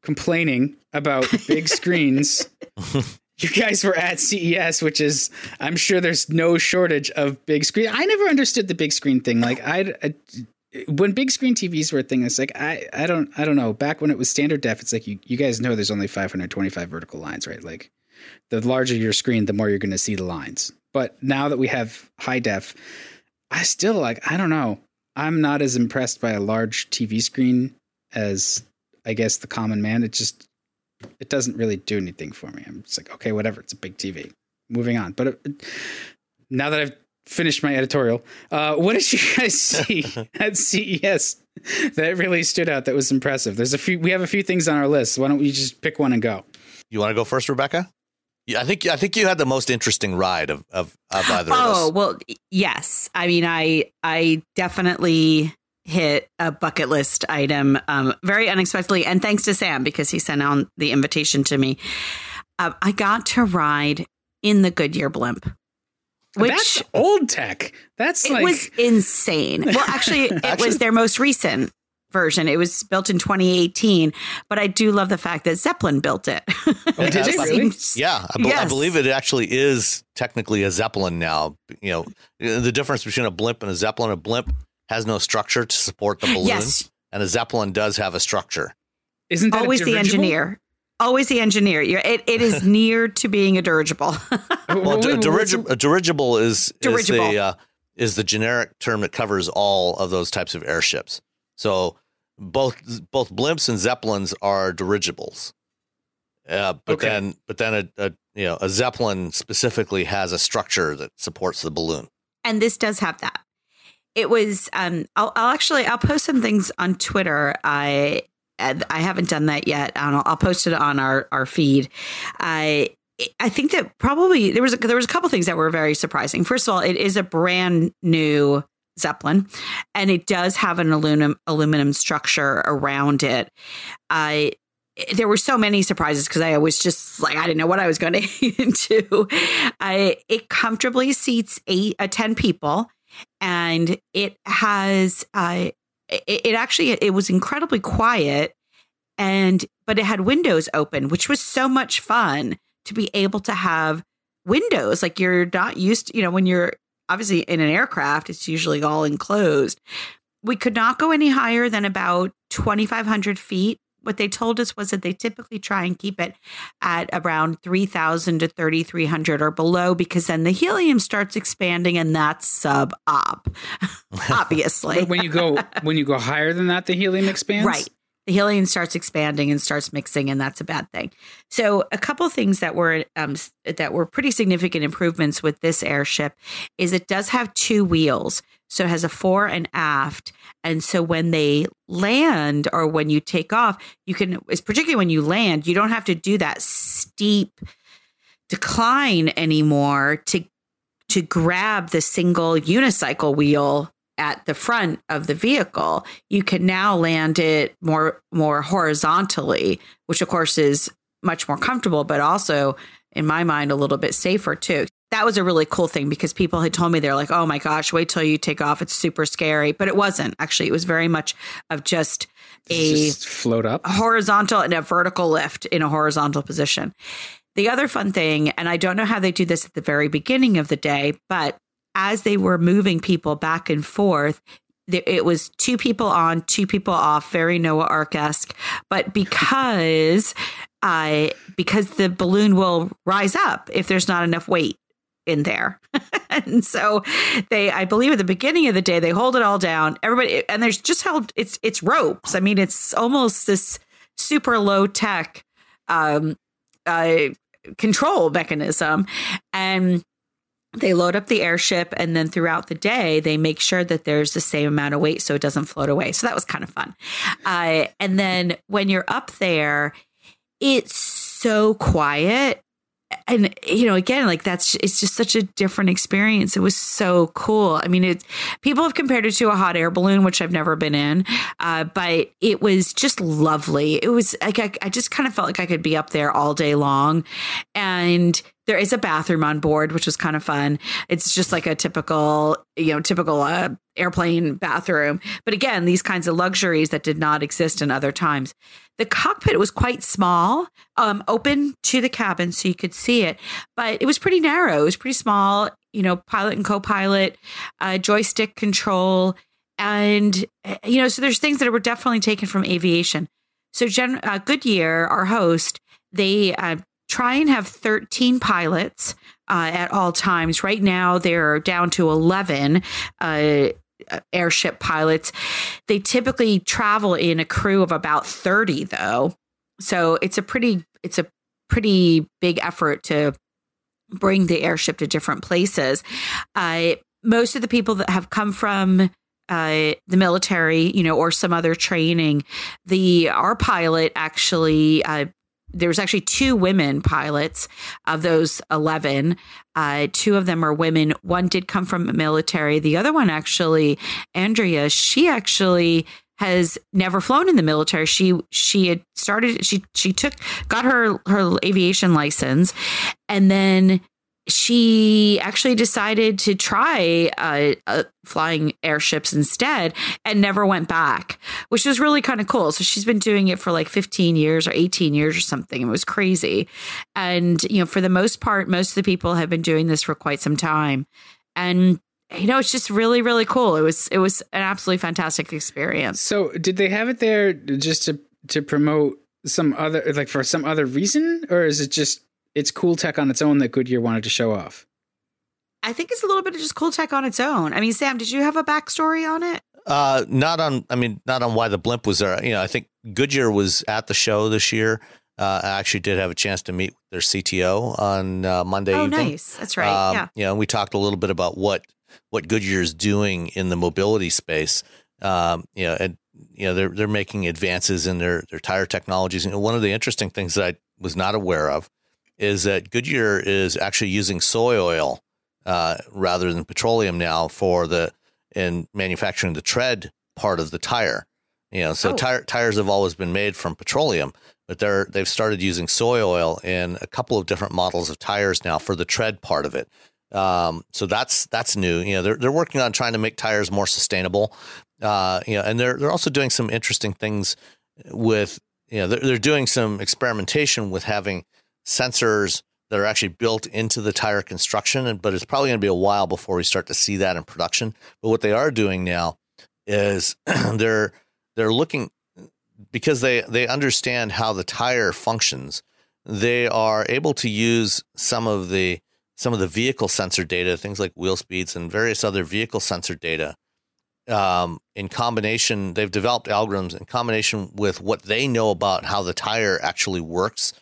complaining about big screens. You guys were at CES, which is I'm sure there's no shortage of big screen. I never understood the big screen thing. Like I, I when big screen TVs were a thing, it's like I, I don't I don't know. Back when it was standard def, it's like you, you guys know there's only 525 vertical lines, right? Like the larger your screen, the more you're going to see the lines. But now that we have high def, I still like I don't know. I'm not as impressed by a large TV screen as I guess the common man. It just it doesn't really do anything for me. I'm just like okay, whatever. It's a big TV. Moving on. But it, now that I've finished my editorial, uh, what did you guys see at CES that really stood out? That was impressive. There's a few. We have a few things on our list. Why don't we just pick one and go? You want to go first, Rebecca? Yeah, I think I think you had the most interesting ride of of, of either Oh of us. well, yes. I mean, I I definitely hit a bucket list item um, very unexpectedly, and thanks to Sam because he sent out the invitation to me. Uh, I got to ride in the Goodyear blimp, which That's old tech. That's it like was insane. Well, actually, it was their most recent version. It was built in 2018, but I do love the fact that Zeppelin built it. Oh, did It really? seems- Yeah, I, be- I believe it actually is technically a Zeppelin now. You know, the difference between a blimp and a Zeppelin. A blimp has no structure to support the balloon, Yes, and a Zeppelin does have a structure. isn't that a always the engineer. Always the engineer. You're, it, it is near to being a dirigible. Well, Wait, a, wait, dirigible, a dirigible is Dirigible. is the uh, is the generic term that covers all of those types of airships. So both both blimps and zeppelins are dirigibles. Uh, but Okay. then but then a, a you know a zeppelin specifically has a structure that supports the balloon. and this does have that. It was. Um, I'll, I'll actually. I'll post some things on Twitter. I. I haven't done that yet. I'll, I'll post it on our our feed. I. I think that probably there was a, there was a couple things that were very surprising. First of all, it is a brand new Zeppelin, and it does have an aluminum aluminum structure around it. I there were so many surprises because I was just like I didn't know what I was going to into. I it comfortably seats eight uh, ten people, and it has uh, it, it actually it was incredibly quiet, and but it had windows open, which was so much fun to be able to have windows. Like you're not used to, you know when you're obviously in an aircraft it's usually all enclosed. We could not go any higher than about 2500 feet what they told us was that they typically try and keep it at around 3000 to 3300 or below because then the helium starts expanding and that's sub op obviously But when you go when you go higher than that, the helium expands. Right. The helium starts expanding and starts mixing, and that's a bad thing. So, a couple things that were um, that were pretty significant improvements with this airship is it does have two wheels, so it has a fore and aft, and so when they land or when you take off, you can, it's particularly when you land, you don't have to do that steep decline anymore to to grab the single unicycle wheel at the front of the vehicle. You can now land it more more horizontally which of course is much more comfortable but also in my mind a little bit safer too that was a really cool thing because people had told me they're like oh my gosh wait till you take off it's super scary but it wasn't actually it was very much of just a Just float up. a horizontal and a vertical lift in a horizontal position. The other fun thing, and I don't know how they do this at the very beginning of the day, but as they were moving people back and forth, it was two people on, two people off, very Noah Ark esque. But because I because the balloon will rise up if there's not enough weight in there. and so they I believe at the beginning of the day they hold it all down. Everybody and there's just held it's it's ropes. I mean it's almost this super low tech um uh control mechanism and they load up the airship and then throughout the day they make sure that there's the same amount of weight so it doesn't float away so that was kind of fun uh, and then when you're up there it's so quiet and you know again like that's it's just such a different experience. It was so cool. I mean it people have compared it to a hot air balloon which i've never been in uh, but it was just lovely. It was like I, I just kind of felt like i could be up there all day long. And there is a bathroom on board, which was kind of fun. It's just like a typical, you know, typical uh, airplane bathroom. But again, these kinds of luxuries that did not exist in other times. The cockpit was quite small, um, open to the cabin so you could see it, but it was pretty narrow. It was pretty small, you know, pilot and co pilot, uh, joystick control. And, eh, you know, so there's things that were definitely taken from aviation. So, Gen- uh, Goodyear, our host, they uh, try and have 13 pilots uh, at all times. Right now, they're down to 11 uh, airship pilots. They typically travel in a crew of about 30, though. So it's a pretty it's a pretty big effort to bring the airship to different places. Uh, most of the people that have come from uh, the military, you know, or some other training. The our pilot actually uh, there was actually two women pilots of those 11 uh, two of them are women. One did come from military. The other one actually andrea she actually has never flown in the military. She she had started she she took got her her aviation license and then she actually decided to try uh, uh, flying airships instead and never went back, which was really kind of cool. So she's been doing it for like 15 years or 18 years or something. It was crazy. And, you know, for the most part, most of the people have been doing this for quite some time. And you know, it's just really, really cool. It was it was an absolutely fantastic experience. So did they have it there just to to promote some other like for some other reason? Or is it just it's cool tech on its own that Goodyear wanted to show off. I think it's a little bit of just cool tech on its own. I mean, Sam, did you have a backstory on it? Uh, not on. I mean, not on why the blimp was there. You know, I think Goodyear was at the show this year. Uh, I actually did have a chance to meet their CTO on uh, Monday. Evening. Oh, evening. nice. That's right. Um, yeah. You know, we talked a little bit about what what Goodyear is doing in the mobility space. Um, you know, and you know they're they're making advances in their their tire technologies. And one of the interesting things that I was not aware of is that Goodyear is actually using soy oil uh, rather than petroleum now for the in manufacturing the tread part of the tire. You know, so oh. tire, tires have always been made from petroleum, but they're they've started using soy oil in a couple of different models of tires now for the tread part of it. Um, so that's that's new. You know, they're they're working on trying to make tires more sustainable. Uh, you know, and they're they're also doing some interesting things with you know they're, they're doing some experimentation with having sensors that are actually built into the tire construction, And but it's probably going to be a while before we start to see that in production. But what they are doing now is they're they're looking because they they understand how the tire functions. They are able to use some of the some of the vehicle sensor data, things like wheel speeds and various other vehicle sensor data, um, in combination. They've developed algorithms in combination with what they know about how the tire actually works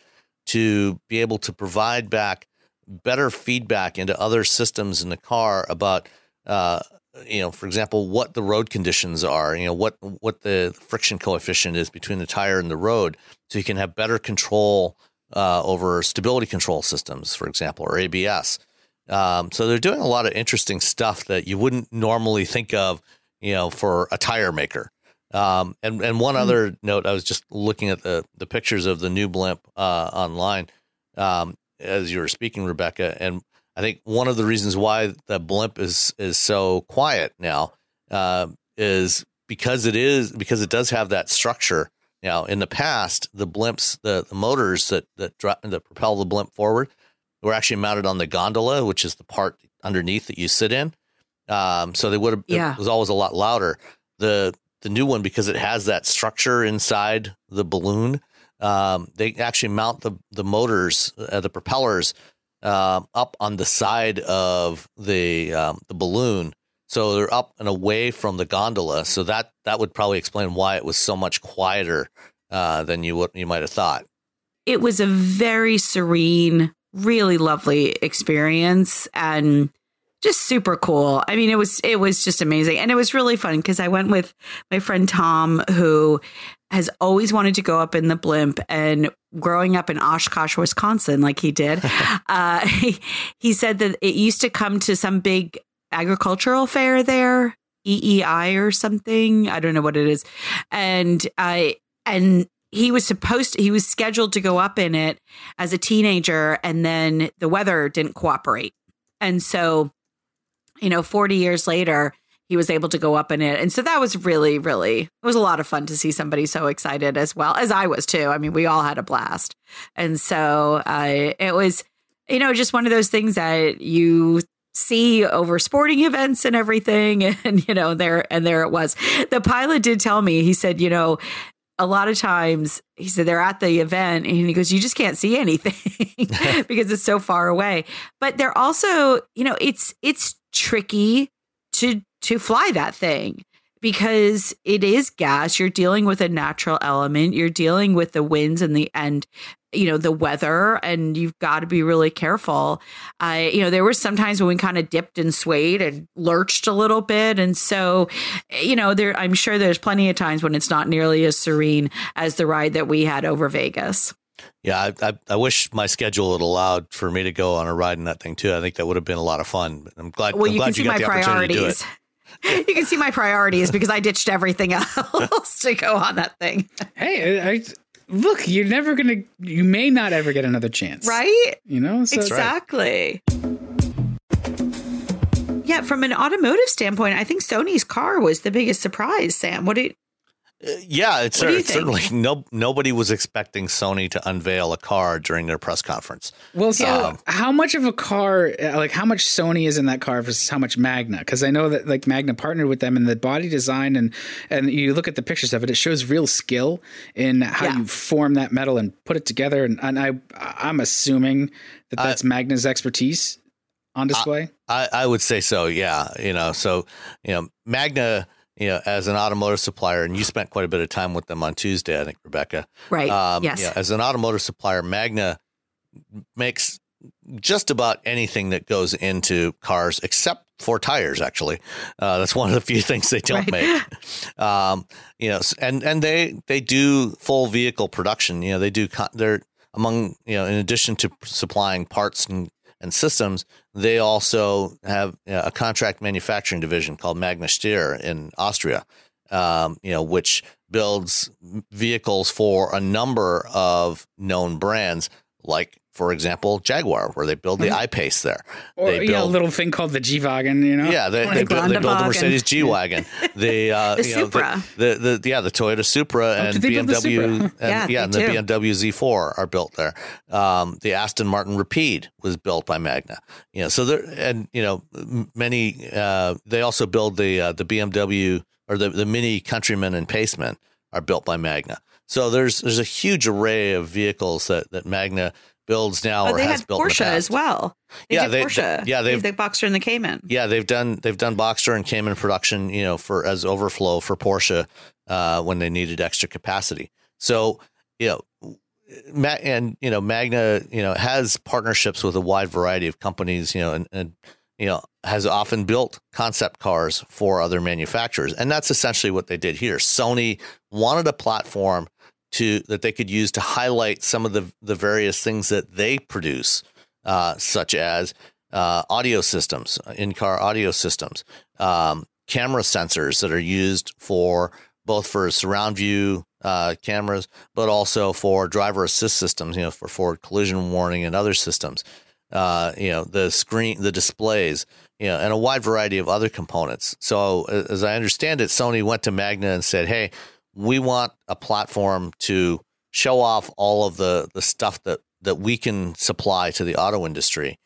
to be able to provide back better feedback into other systems in the car about uh, you know for example what the road conditions are you know what what the friction coefficient is between the tire and the road so you can have better control uh, over stability control systems for example or abs um, so they're doing a lot of interesting stuff that you wouldn't normally think of you know for a tire maker um, and and one mm. other note, I was just looking at the the pictures of the new blimp uh, online um, as you were speaking, Rebecca, and I think one of the reasons why the blimp is is so quiet now uh, is because it is because it does have that structure. Now, in the past, the blimps, the, the motors that that dra- that propel the blimp forward, were actually mounted on the gondola, which is the part underneath that you sit in. Um, so they would have yeah. it was always a lot louder. The the new one because it has that structure inside the balloon. Um, they actually mount the the motors, uh, the propellers, uh, up on the side of the um, the balloon, so they're up and away from the gondola. So that that would probably explain why it was so much quieter uh, than you would you might have thought. It was a very serene, really lovely experience, and just super cool. I mean, it was it was just amazing, and it was really fun because I went with my friend Tom, who has always wanted to go up in the blimp, and growing up in Oshkosh, Wisconsin, like he did, uh, he, he said that it used to come to some big agricultural fair there, EEI or something. I don't know what it is, and I and he was supposed to, he was scheduled to go up in it as a teenager and then the weather didn't cooperate and so you know 40 years later he was able to go up in it. And so that was really really it was a lot of fun to see somebody so excited as well as i was too. I mean we all had a blast. And so uh, it was you know just one of those things that you see over sporting events and everything and you know there and there it was. The pilot did tell me he said you know a lot of times he said they're at the event and he goes you just can't see anything because it's so far away. But they're also you know it's it's tricky to to fly that thing because it is gas. You're dealing with a natural element. You're dealing with the winds and the and you know the weather and you've got to be really careful. I you know there were some times when we kind of dipped and swayed and lurched a little bit and so you know there i'm sure there's plenty of times when it's not nearly as serene as the ride that we had over vegas yeah, I, I, I, wish my schedule had allowed for me to go on a ride in that thing too. I think that would have been a lot of fun. I'm glad. Well, I'm you glad can see you got my the priorities. You can see my priorities because I ditched everything else to go on that thing. Hey, I, look, you're never gonna, you may not ever get another chance, right? You know, so exactly. Yeah, from an automotive standpoint, I think Sony's car was the biggest surprise. Sam, what did yeah, it's, certainly no nobody was expecting Sony to unveil a car during their press conference. Well, so um, how much of a car, like how much Sony is in that car versus how much Magna? Because I know that like Magna partnered with them, and the body design and and you look at the pictures of it, it shows real skill in how yeah. you form that metal and put it together. And, and I I'm assuming that that's Magna's expertise on display. I, I would say so. Yeah, you know, so you know Magna you know, as an automotive supplier, and you spent quite a bit of time with them on Tuesday, I think, Rebecca. Right. Um, yes. You know, as an automotive supplier, Magna makes just about anything that goes into cars except for tires actually uh, that's one of the few things they don't right. make um, you know and and they they do full vehicle production you know they do they're among you know in addition to supplying parts and and systems, they also have a contract manufacturing division called Magna Steyr in Austria, um, you know, which builds vehicles for a number of known brands like for example, Jaguar, where they build the mm-hmm. I-Pace there. Or they build, yeah, a little thing called the G-Wagon, you know? Yeah, they, they, build, they build the Mercedes G-Wagon. the, uh, the Supra. Know, the, the, the, yeah, the Toyota Supra oh, and BMW. Supra? And, yeah, yeah and the BMW Z4 are built there. Um, the Aston Martin Rapide was built by Magna. You know, so there, and, you know, many, uh, they also build the, uh, the BMW or the, the Mini Countryman and Paceman are built by Magna. So there's there's a huge array of vehicles that, that Magna builds now oh, or they has had built Porsche as well. They yeah, they, Porsche. They, yeah, they've the Boxster and the Cayman. Yeah, they've done they've done Boxster and Cayman production, you know, for as overflow for Porsche uh, when they needed extra capacity. So you know, and you know, Magna, you know, has partnerships with a wide variety of companies, you know, and, and you know, has often built concept cars for other manufacturers, and that's essentially what they did here. Sony wanted a platform to that they could use to highlight some of the the various things that they produce, uh, such as uh, audio systems, in car audio systems, um, camera sensors that are used for both for surround view uh, cameras, but also for driver assist systems, you know, for forward collision warning and other systems. Uh, you know, the screen, the displays, you know, and a wide variety of other components. So, as I understand it, Sony went to Magna and said, "Hey, we want a platform to show off all of the the stuff that that we can supply to the auto industry.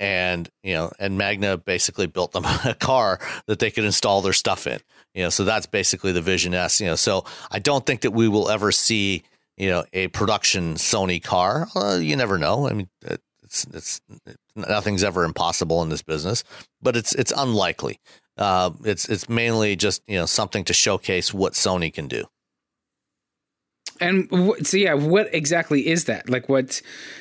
And you know and magna basically built them a car that they could install their stuff in. You know so that's basically the vision s you know. So i don't think that we will ever see you know a production sony car. Uh, you never know. I mean it's it's nothing's ever impossible in this business but it's it's unlikely uh, it's it's mainly just you know something to showcase what Sony can do. And wh- so, yeah, what exactly is that? Like, what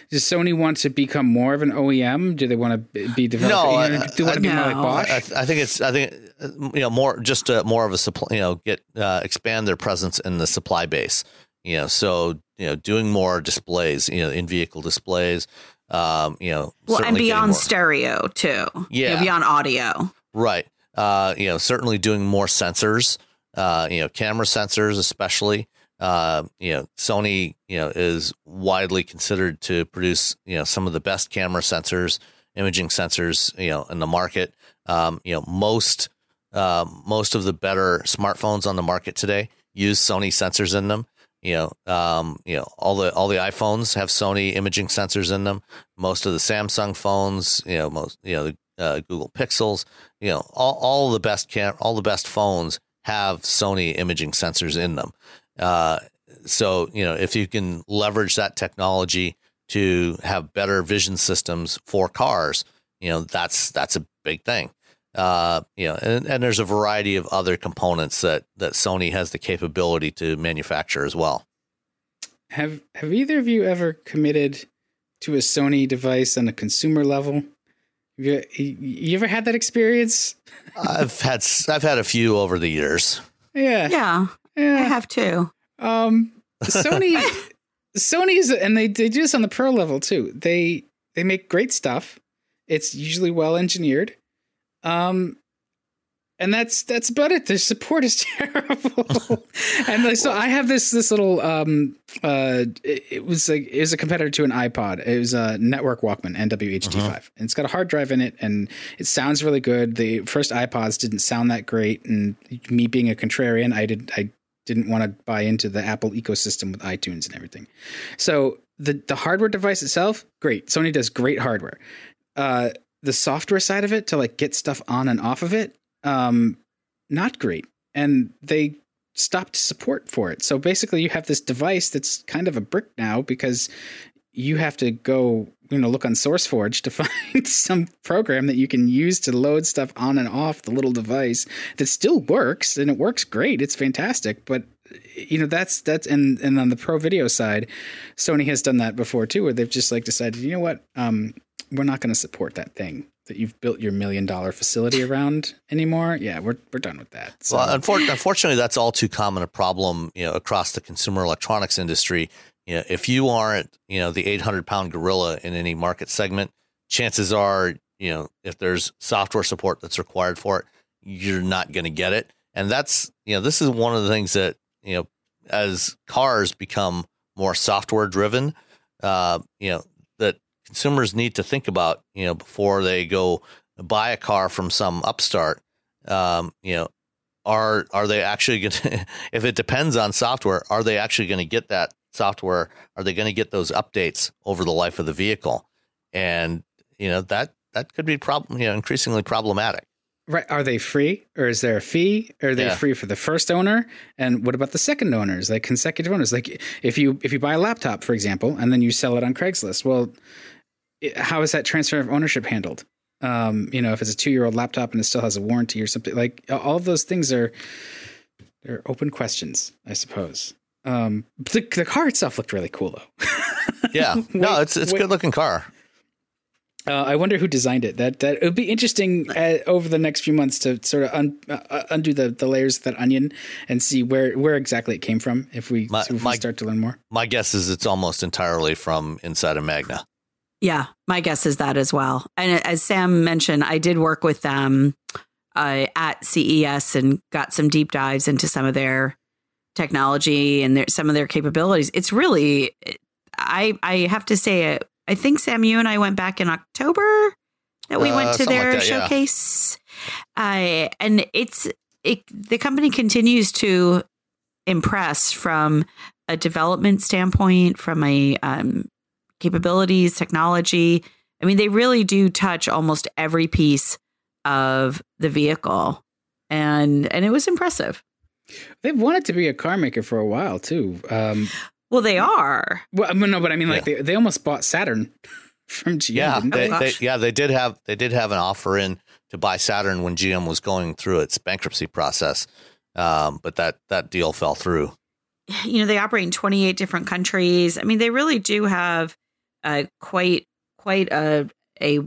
does Sony want to become more of an OEM? Do they want to be developing? No, you know, I- do they want to be more like. Bosch? I, I think it's I think uh, you know more just uh, more of a supply you know get uh, expand their presence in the supply base you know so you know doing more displays you know in vehicle displays um you know Well, and beyond stereo too. You know, Yeah. beyond audio. right uh you know certainly doing more sensors uh you know camera sensors especially uh you know Sony you know is widely considered to produce you know some of the best camera sensors imaging sensors you know in the market um you know most uh, most of the better smartphones on the market today use Sony sensors in them. You know, um, you know, all the all the iPhones have Sony imaging sensors in them. Most of the Samsung phones, you know, most you know, the uh, Google Pixels, you know, all all the best cam all the best phones have Sony imaging sensors in them. Uh, so you know, if you can leverage that technology to have better vision systems for cars, you know, that's that's a big thing uh, you know, and, and there's a variety of other components that that Sony has the capability to manufacture as well. have Have either of you ever committed to a Sony device on a consumer level? Have you, you ever had that experience? I've had s- I've had a few over the years. Yeah, Yeah, I have too. Um, Sony, Sony's, and they they do this on the pro level too. They they make great stuff. It's usually well engineered. Um, and that's that's about it. The support is terrible. and like, so I have this this little um uh it, it was like it was a competitor to an iPod. It was a network Walkman NWHD5. And it's got a hard drive in it and it sounds really good. The first iPods didn't sound that great and me being a contrarian, I did I didn't want to buy into the Apple ecosystem with iTunes and everything. So the the hardware device itself, great. Sony does great hardware. Uh, the software side of it to like get stuff on and off of it, um, not great. And they stopped support for it. So basically, you have this device that's kind of a brick now because you have to go, you know, look on SourceForge to find some program that you can use to load stuff on and off the little device that still works and it works great. It's fantastic, but you know that's that's and and on the pro video side, Sony has done that before too, where they've just like decided, you know what, um, we're not going to support that thing that you've built your million dollar facility around anymore. Yeah, we're we're done with that. So, Well, unfor- unfortunately, that's all too common a problem, you know, across the consumer electronics industry. You know, if you aren't, you know, the 800 pound gorilla in any market segment, chances are, you know, if there's software support that's required for it, you're not going to get it. And that's, you know, this is one of the things that, you know, as cars become more software driven, uh, you know, consumers need to think about, you know, before they go buy a car from some upstart. Um, you know, are are they actually going to if it depends on software are they actually going to get that software are they going to get those updates over the life of the vehicle and you know that that could be problem you know increasingly problematic Right. Are they free or is there a fee? Are they Yeah. free for the first owner? And what about the second owners, like consecutive owners? Like if you if you buy a laptop, for example, and then you sell it on Craigslist, well, how is that transfer of ownership handled? Um, you know, if it's a two year old laptop and it still has a warranty or something, like all of those things are they're open questions, I suppose. Um, the, the car itself looked really cool though. yeah no Wait, it's it's a wait. good looking car Uh, I wonder who designed it. That that it would be interesting uh, over the next few months to sort of un, uh, undo the, the layers of that onion and see where, where exactly it came from. If we My- if my- we start to learn more. my guess is it's almost entirely from inside of magna Yeah, my guess is that as well. And as Sam mentioned, I did work with them uh, at CES and got some deep dives into some of their technology and their, some of their capabilities. It's really, I I have to say, it. I think Sam, you and I went back in October that we Uh, went to something like their that, yeah. showcase, uh, and it's it. The company continues to impress from a development standpoint, from a um, capabilities, technology. I mean, they really do touch almost every piece of the vehicle, and and it was impressive. They've wanted to be a car maker for a while too. Um, Well, they are. well, I mean, no, but I mean, like they, they almost bought Saturn from GM. yeah they, they? Oh, they, yeah they did have they did have an offer in to buy saturn when gm was going through its bankruptcy process um, but that that deal fell through you know, they operate in 28 different countries. I mean, they really do have uh, quite quite a a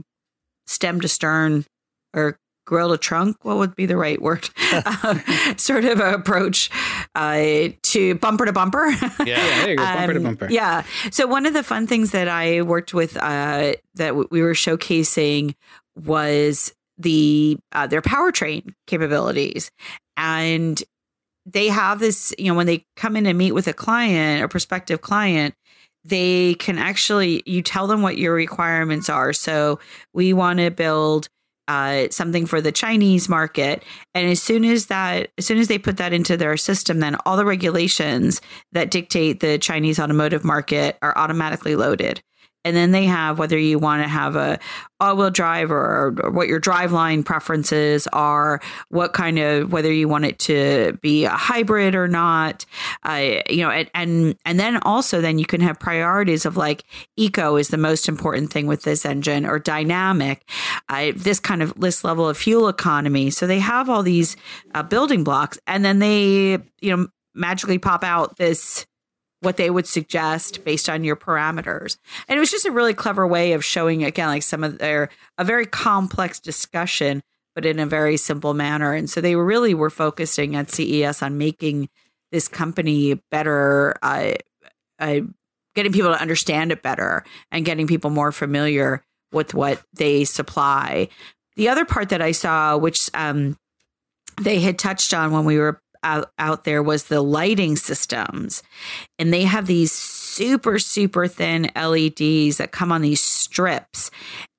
stem to stern or grill to trunk. What would be the right word? uh, sort of approach uh, to bumper to bumper. Yeah, Yeah, there you go, bumper to Um, bumper. Yeah. So one of the fun things that I worked with uh, that w- we were showcasing was the uh, their powertrain capabilities, and they have this. You know, when they come in and meet with a client or prospective client, they can actually you tell them what your requirements are. So we want to build uh, something for the Chinese market, and as soon as that, as soon as they put that into their system, then all the regulations that dictate the Chinese automotive market are automatically loaded. And then they have whether you want to have a all-wheel drive or, or what your driveline preferences are, what kind of whether you want it to be a hybrid or not, uh, you know, and, and and then also then you can have priorities of like eco is the most important thing with this engine or dynamic, uh, this kind of this level of fuel economy. So they have all these uh, building blocks, and then they you know magically pop out this what they would suggest based on your parameters. And it was just a really clever way of showing again like some of their a very complex discussion but in a very simple manner. And so they really were focusing at CES on making this company better uh, uh, getting people to understand it better and getting people more familiar with what they supply. The other part that I saw which um, they had touched on when we were out, out there was the lighting systems. And they have these super, super thin LEDs that come on these strips.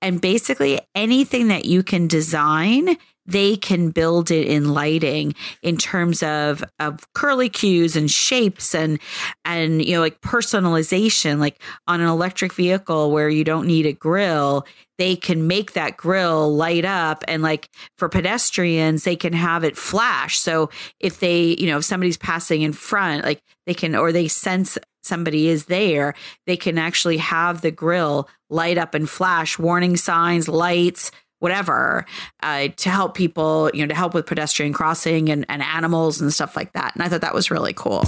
And basically, anything that you can design, they can build it in lighting in terms of of curly cues and shapes and and you know like personalization. Like on an electric vehicle where you don't need a grill they can make that grill light up and like for pedestrians they can have it flash. So if they you know if somebody's passing in front like they can or they sense somebody is there they can actually have the grill light up and flash. Warning signs lights whatever uh, to help people you know to help with pedestrian crossing and, and animals and stuff like that and i thought that was really cool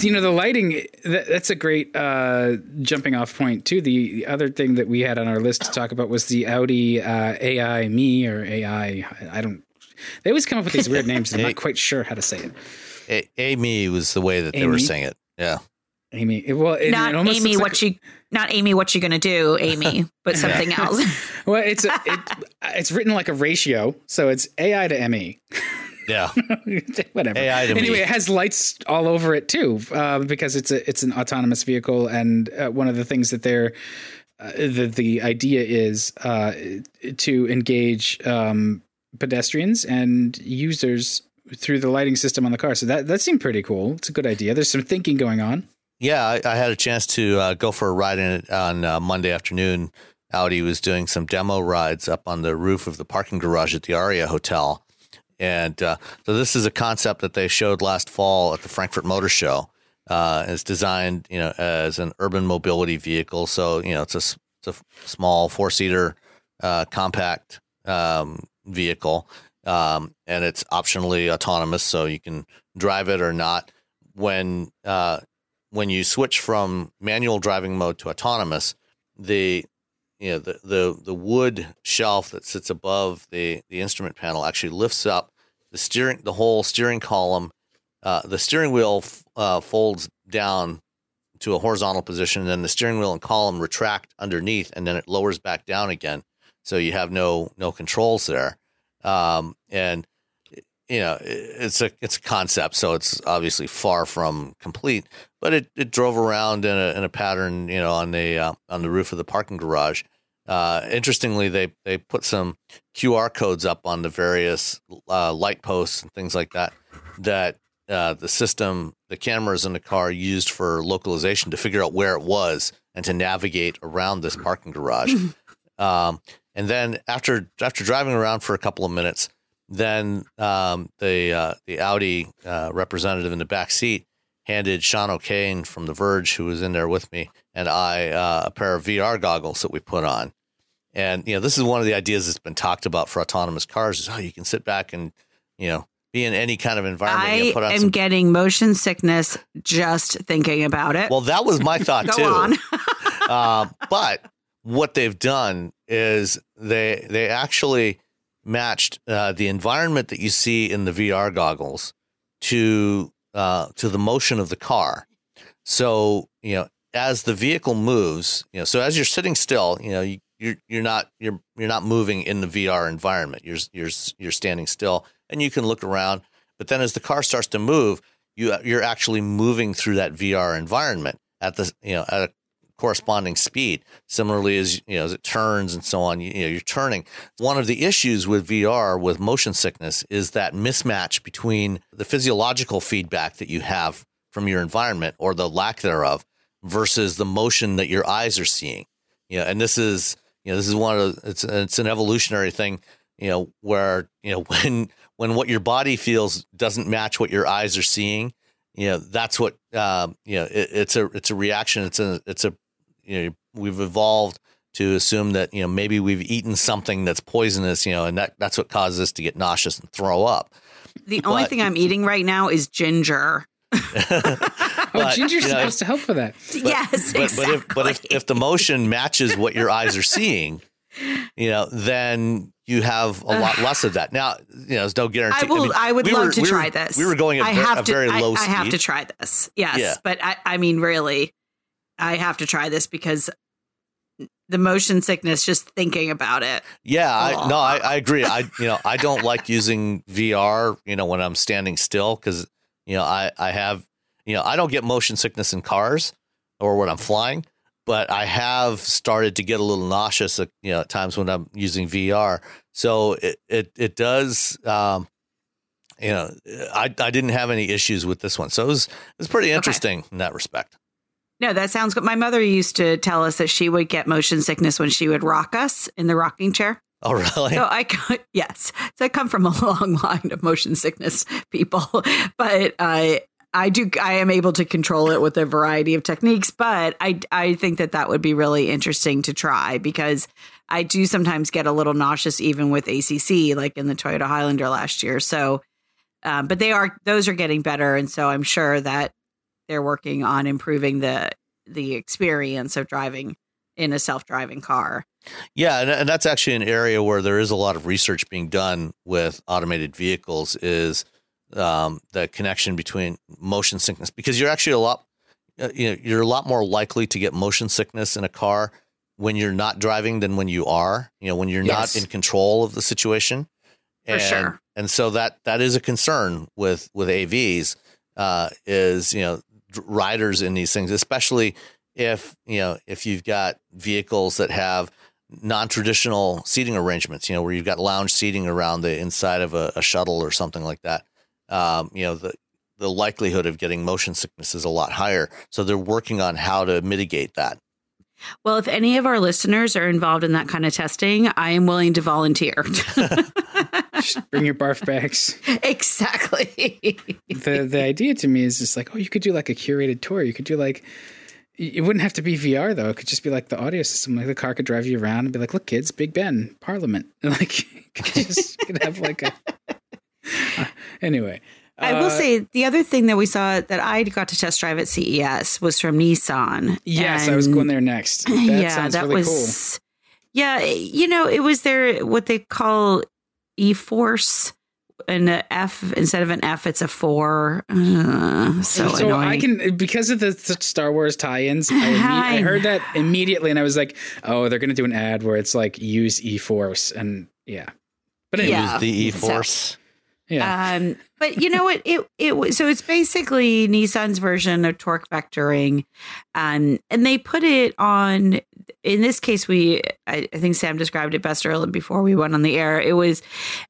you know the lighting that, that's a great uh, jumping off point too the, the other thing that we had on our list to talk about was the audi uh, ai me or ai i don't they always come up with these weird names i'm not quite sure how to say it A- Amy was the way that they were Amy? saying it. Yeah. Amy well it, not it amy looks what like, you not amy what you gonna do amy but something else well it's a, it, it's written like a ratio so it's ai to me Yeah. whatever. AI to me. anyway, it has lights all over it too, uh, because it's a it's an autonomous vehicle, and uh, one of the things that they're uh, the the idea is uh, to engage um, pedestrians and users through the lighting system on the car. So that that seemed pretty cool. It's a good idea. There's some thinking going on. Yeah, I, I had a chance to uh, go for a ride in it on uh, Monday afternoon. Audi was doing some demo rides up on the roof of the parking garage at the Aria Hotel. And uh, so this is a concept that they showed last fall at the Frankfurt Motor Show. Uh, it's designed, you know, as an urban mobility vehicle. So you know, it's a, it's a small four seater, uh, compact um, vehicle, um, and it's optionally autonomous, so you can drive it or not. When uh, when you switch from manual driving mode to autonomous, the you know the the the wood shelf that sits above the the instrument panel actually lifts up the steering the whole steering column. Uh, the steering wheel f- uh, folds down to a horizontal position, and then the steering wheel and column retract underneath, and then it lowers back down again. So you have no no controls there, um, and you know it's a it's a concept, so it's obviously far from complete. But it, it drove around in a in a pattern, you know, on the uh, on the roof of the parking garage. Uh, interestingly, they they put some QR codes up on the various uh, light posts and things like that. That uh, the system, the cameras in the car used for localization to figure out where it was and to navigate around this parking garage. um, and then after after driving around for a couple of minutes, then um, the uh, the Audi uh, representative in the back seat handed Sean O'Kane from The Verge, who was in there with me, and I uh, a pair of VR goggles that we put on. And you know, this is one of the ideas that's been talked about for autonomous cars: is oh, you can sit back and you know be in any kind of environment. I put on am some, getting motion sickness just thinking about it. well, that was my thought too. uh, but what they've done is they they actually matched uh, the environment that you see in the VR goggles to uh, to the motion of the car. So you know, as the vehicle moves, you know, so as you're sitting still, you know, you, you're you're not you're you're not moving in the VR environment. You're you're you're standing still, and you can look around. But then as the car starts to move, you you're actually moving through that VR environment at the you know at a corresponding speed. Similarly, as you know, as it turns and so on, you, you know, you're turning. One of the issues with VR with motion sickness is that mismatch between the physiological feedback that you have from your environment or the lack thereof versus the motion that your eyes are seeing. You know, and this is you know this is one of the, it's it's an evolutionary thing. You know, where you know when when what your body feels doesn't match what your eyes are seeing. You know, that's what um, you know. It, it's a it's a reaction. It's a it's a you know we've evolved to assume that you know maybe we've eaten something that's poisonous. You know, and that that's what causes us to get nauseous and throw up. the only thing I'm eating right now is ginger. Oh, But, ginger's you know, supposed to help for that. yes, but, exactly. but if but if, if the motion matches what your eyes are seeing, you know, then you have a lot less of that. Now, you know, there's no guarantee. I will. I, mean, would we love were- to we were- try this. We were going at I ver- have a to. very I, low I speed. have to try this. Yes, Yeah. but I, I mean, really, I have to try this because the motion sickness just thinking about it. Yeah, I, no, I, I agree. I you know I don't like using VR. You know when I'm standing still because you know I I have you know I don't get motion sickness in cars or when I'm flying, but I have started to get a little nauseous. At, you know at times when I'm using VR. So it it it does. Um, you know, I I didn't have any issues with this one, so it was it was pretty interesting in that respect. No, that sounds good. My mother used to tell us that she would get motion sickness when she would rock us in the rocking chair. Oh really? So I yes, so I come from a long line of motion sickness people, but I I do I am able to control it with a variety of techniques. But I I think that that would be really interesting to try because I do sometimes get a little nauseous even with ACC, like in the Toyota Highlander last year. So, um, but they are those are getting better, and so I'm sure that they're working on improving the the experience of driving in a self driving car. Yeah, and, and that's actually an area where there is a lot of research being done with automated vehicles. Is um, the connection between motion sickness because you're actually a lot, uh, you know, you're a lot more likely to get motion sickness in a car when you're not driving than when you are. You know, when you're Yes. not in control of the situation. For and, sure. And so that that is a concern with with AVs. Uh, is you know riders in these things, especially if you know if you've got vehicles that have non-traditional seating arrangements you know where you've got lounge seating around the inside of a, a shuttle or something like that. Um, you know the the likelihood of getting motion sickness is a lot higher. So they're working on how to mitigate that. Well, if any of our listeners are involved in that kind of testing, I am willing to volunteer. Just bring your barf bags. exactly. the the idea to me is just like, oh, you could do like a curated tour. You could do like, it wouldn't have to be VR though. It could just be like the audio system. Like the car could drive you around and be like, look, kids, Big Ben, Parliament, and like you could just could have like a. Uh, anyway, I will uh, say the other thing that we saw that I got to test drive at CES was from Nissan. yes, I was going there next. That yeah, sounds that really was. Yeah, you know, it was their what they call e-force and a F instead of an F, it's a four. Uh, so. So annoying. I can because of the, the Star Wars tie-ins. I, imme- I I heard that immediately, and I was like, "Oh, they're going to do an ad where it's like use E-Force," and yeah. But anyway, Yeah. use the e-force yeah. Um, but you know what? It it was so it's basically Nissan's version of torque vectoring, um, and they put it on. In this case, we I, I think Sam described it best earlier before we went on the air. It was,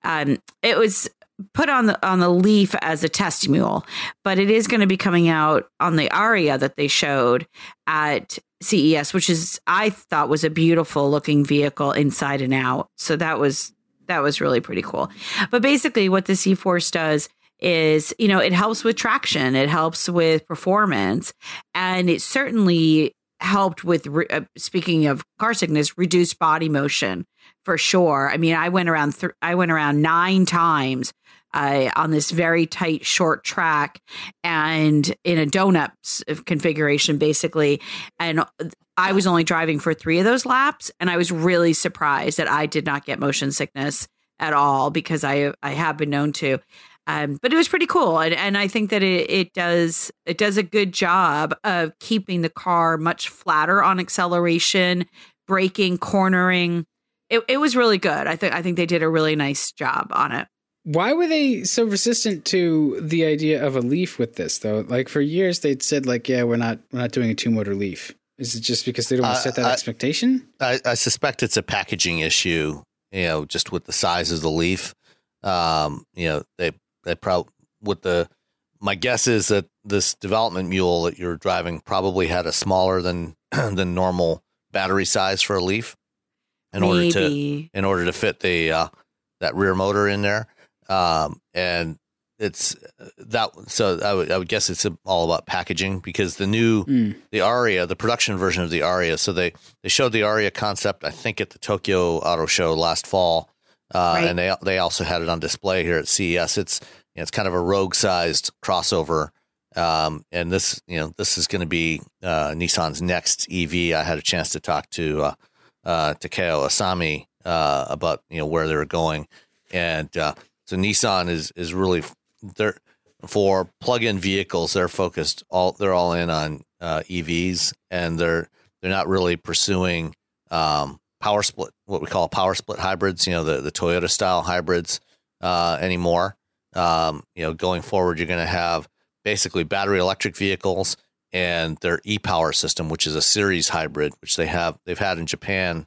um, it was put on the on the Leaf as a test mule, but it is going to be coming out on the Ariya that they showed at CES, which is I thought was a beautiful looking vehicle inside and out. So that was that was really pretty cool. But basically, what the e-Force does is, you know, it helps with traction, it helps with performance, and it certainly helped with re- uh, speaking of car sickness, reduce body motion for sure. I mean, I went around th- I went around nine times uh, on this very tight short track and in a donut configuration basically and I was only driving for 3 of those laps and I was really surprised that I did not get motion sickness at all because I I have been known to um, but it was pretty cool, and, and I think that it, it does it does a good job of keeping the car much flatter on acceleration, braking, cornering. It, it was really good. I think I think they did a really nice job on it. Why were they so resistant to the idea of a Leaf with this though? Like for years they'd said like, yeah, we're not we're not doing a two motor Leaf. Is it just because they don't want to set that I, expectation? I, I suspect it's a packaging issue. You know, just with the size of the Leaf. Um, you know, they they probably with the my guess is that this development mule that you're driving probably had a smaller than than normal battery size for a Leaf in Maybe. order to in order to fit the uh, that rear motor in there. Um, and it's that so I would, I would guess it's all about packaging because the new mm. the Ariya the production version of the Ariya so they they showed the Ariya concept I think at the Tokyo Auto Show last fall uh, right. and they they also had it on display here at CES. It's you know, it's kind of a rogue sized crossover. Um, and this, you know, this is going to be uh, Nissan's next EV. I had a chance to talk to uh, uh, Takao Asami uh, about you know where they're going, and uh, so Nissan is is really they're for plug-in vehicles. They're focused all they're all in on uh, EVs, and they're they're not really pursuing um, power split, what we call power split hybrids, you know, the, the Toyota style hybrids uh, anymore. Um, you know, going forward, you're going to have basically battery electric vehicles and their e-power system, which is a series hybrid, which they have they've had in Japan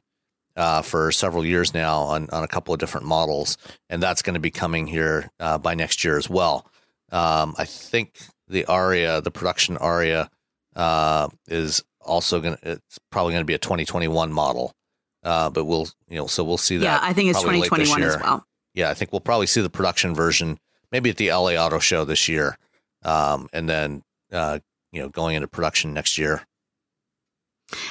uh, for several years now on, on a couple of different models, and that's going to be coming here uh, by next year as well. Um, I think the Ariya, the production Ariya, uh, is also going to it's probably going to be a 2021 model. Uh, but we'll, you know, so we'll see that. Yeah, I think it's 2021 as well. Yeah, I think we'll probably see the production version maybe at the LA Auto Show this year, um, and then uh, you know going into production next year.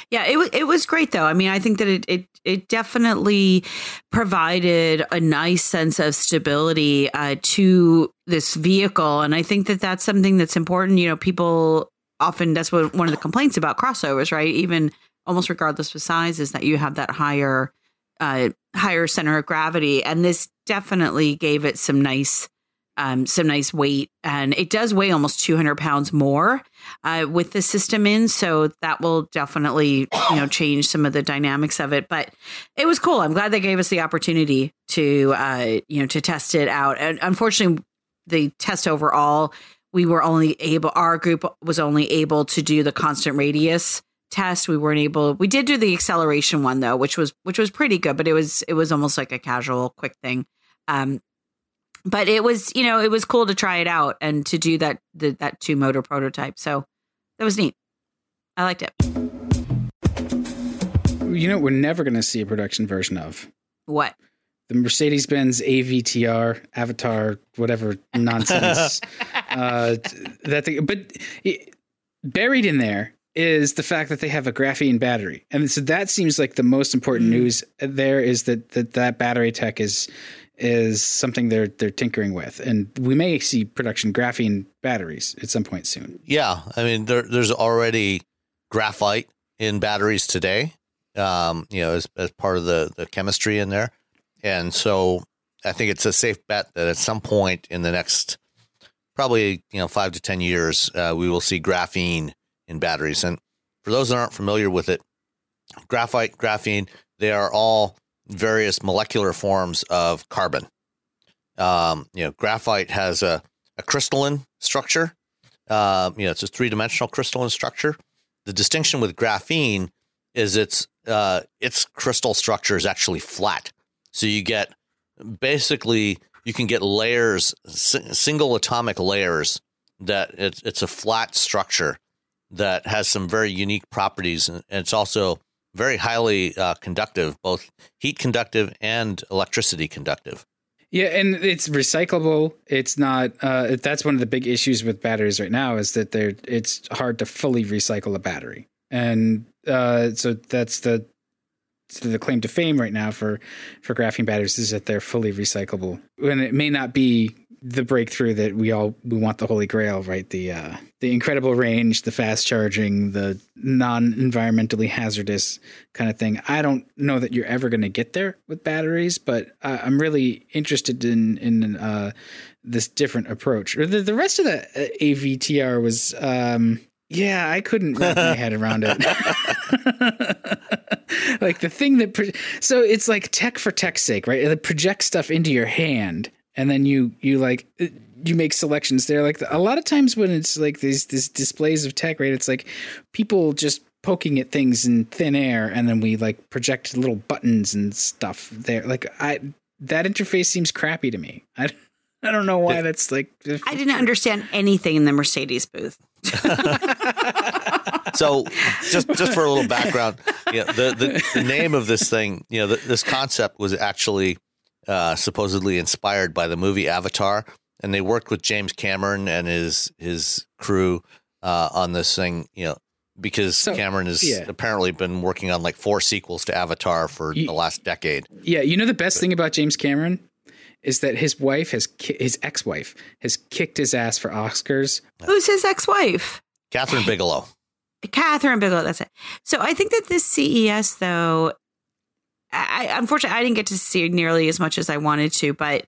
Yeah, it was it was great though. I mean, I think that it it it definitely provided a nice sense of stability uh, to this vehicle, and I think that that's something that's important. You know, people often that's what one of the complaints about crossovers, right? Even almost regardless of size, is that you have that higher uh, higher center of gravity, and this definitely gave it some nice um, some nice weight, and it does weigh almost 200 pounds more uh, with the system in, so that will definitely you know change some of the dynamics of it. But it was cool. I'm glad they gave us the opportunity to uh, you know to test it out. And unfortunately, the test overall, we were only able. Our group was only able to do the constant radius test we weren't able we did do the acceleration one though which was which was pretty good but it was it was almost like a casual quick thing. Um but it was you know it was cool to try it out and to do that the, that two motor prototype. So that was neat. I liked it. You know we're never going to see a production version of? What? The mercedes-benz avtr avatar whatever nonsense. Uh that thing but it, buried in there is the fact that they have a graphene battery, and so that seems like the most important mm. news. There is that, that that battery tech is is something they're they're tinkering with, and we may see production graphene batteries at some point soon. Yeah, I mean there, there's already graphite in batteries today. Um, you know, as as part of the the chemistry in there, and so I think it's a safe bet that at some point in the next probably you know five to ten years, uh, we will see graphene in batteries. And for those that aren't familiar with it, graphite, graphene, they are all various molecular forms of carbon. Um, you know, graphite has a, a crystalline structure. Uh, you know, it's a three dimensional crystalline structure. The distinction with graphene is its uh, its crystal structure is actually flat. So you get basically you can get layers, single atomic layers that it's it's a flat structure that has some very unique properties, and it's also very highly uh, conductive, both heat conductive and electricity conductive. Yeah, and it's recyclable. It's not. Uh, that's one of the big issues with batteries right now is that they're. It's hard to fully recycle a battery. and uh, so that's the the claim to fame right now for for graphene batteries is that they're fully recyclable, and it may not be the breakthrough that we all we want the holy grail right? The uh the incredible range the fast charging the non-environmentally hazardous kind of thing. I don't know that you're ever going to get there with batteries but i'm really interested in in uh this different approach. Or the, the rest of the uh, avtr was um yeah i couldn't wrap my head around it. Like the thing that pro- so it's like tech for tech's sake right? It projects stuff into your hand and then you you like you make selections there like a lot of times when it's like these these displays of tech right it's like people just poking at things in thin air and then we like project little buttons and stuff there like i that interface seems crappy to me i I don't know why that's like. I didn't understand anything in the Mercedes booth. so, just just for a little background, yeah, the, the, the name of this thing, you know, the, this concept was actually uh, supposedly inspired by the movie Avatar, and they worked with James Cameron and his his crew uh, on this thing. You know, because so, Cameron has yeah. apparently been working on like four sequels to Avatar for you, the last decade. Yeah, you know the best but, thing about James Cameron is that his wife has his ex-wife has kicked his ass for Oscars. Who's his ex-wife? Kathryn Bigelow. Kathryn Bigelow. That's it. So I think that this CES though I, unfortunately I didn't get to see nearly as much as I wanted to, but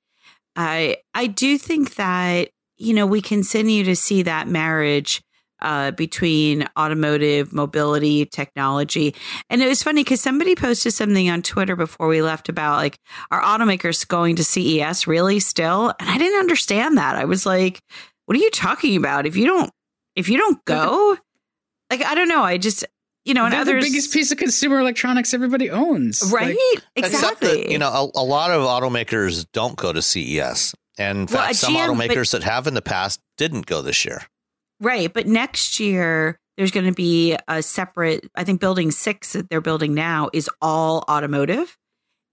I I do think that you know we continue to see that marriage uh, between automotive mobility technology. And it was funny because somebody posted something on Twitter before we left about like, are automakers going to CES really still? And I didn't understand that. I was like, what are you talking about? If you don't, if you don't go, like, I don't know. I just, you know, and They're others, the biggest piece of consumer electronics everybody owns, right? Like, exactly. That, you know, a, a, lot of automakers don't go to CES, and in fact, well, some GM, automakers but, that have in the past didn't go this year. Right, but next year there's going to be a separate. I think Building Six that they're building now is all automotive.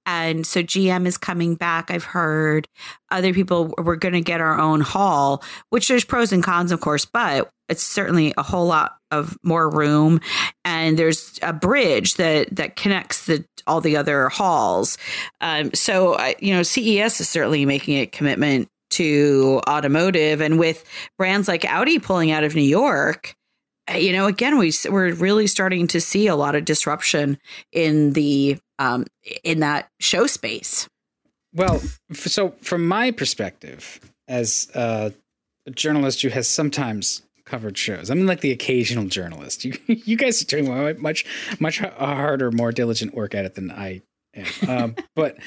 And so GM is coming back. I've heard other people, we're going to get our own hall, which there's pros and cons, of course, but it's certainly a whole lot of more room. And there's a bridge that, that connects the, all the other halls. Um, so, you know, CES is certainly making a commitment to automotive. And with brands like Audi pulling out of New York, you know, again, we we're really starting to see a lot of disruption in the um, in that show space. Well, so from my perspective, as a journalist who has sometimes covered shows, I'm like the occasional journalist. You you guys are doing much much harder, more diligent work at it than I am. Um, but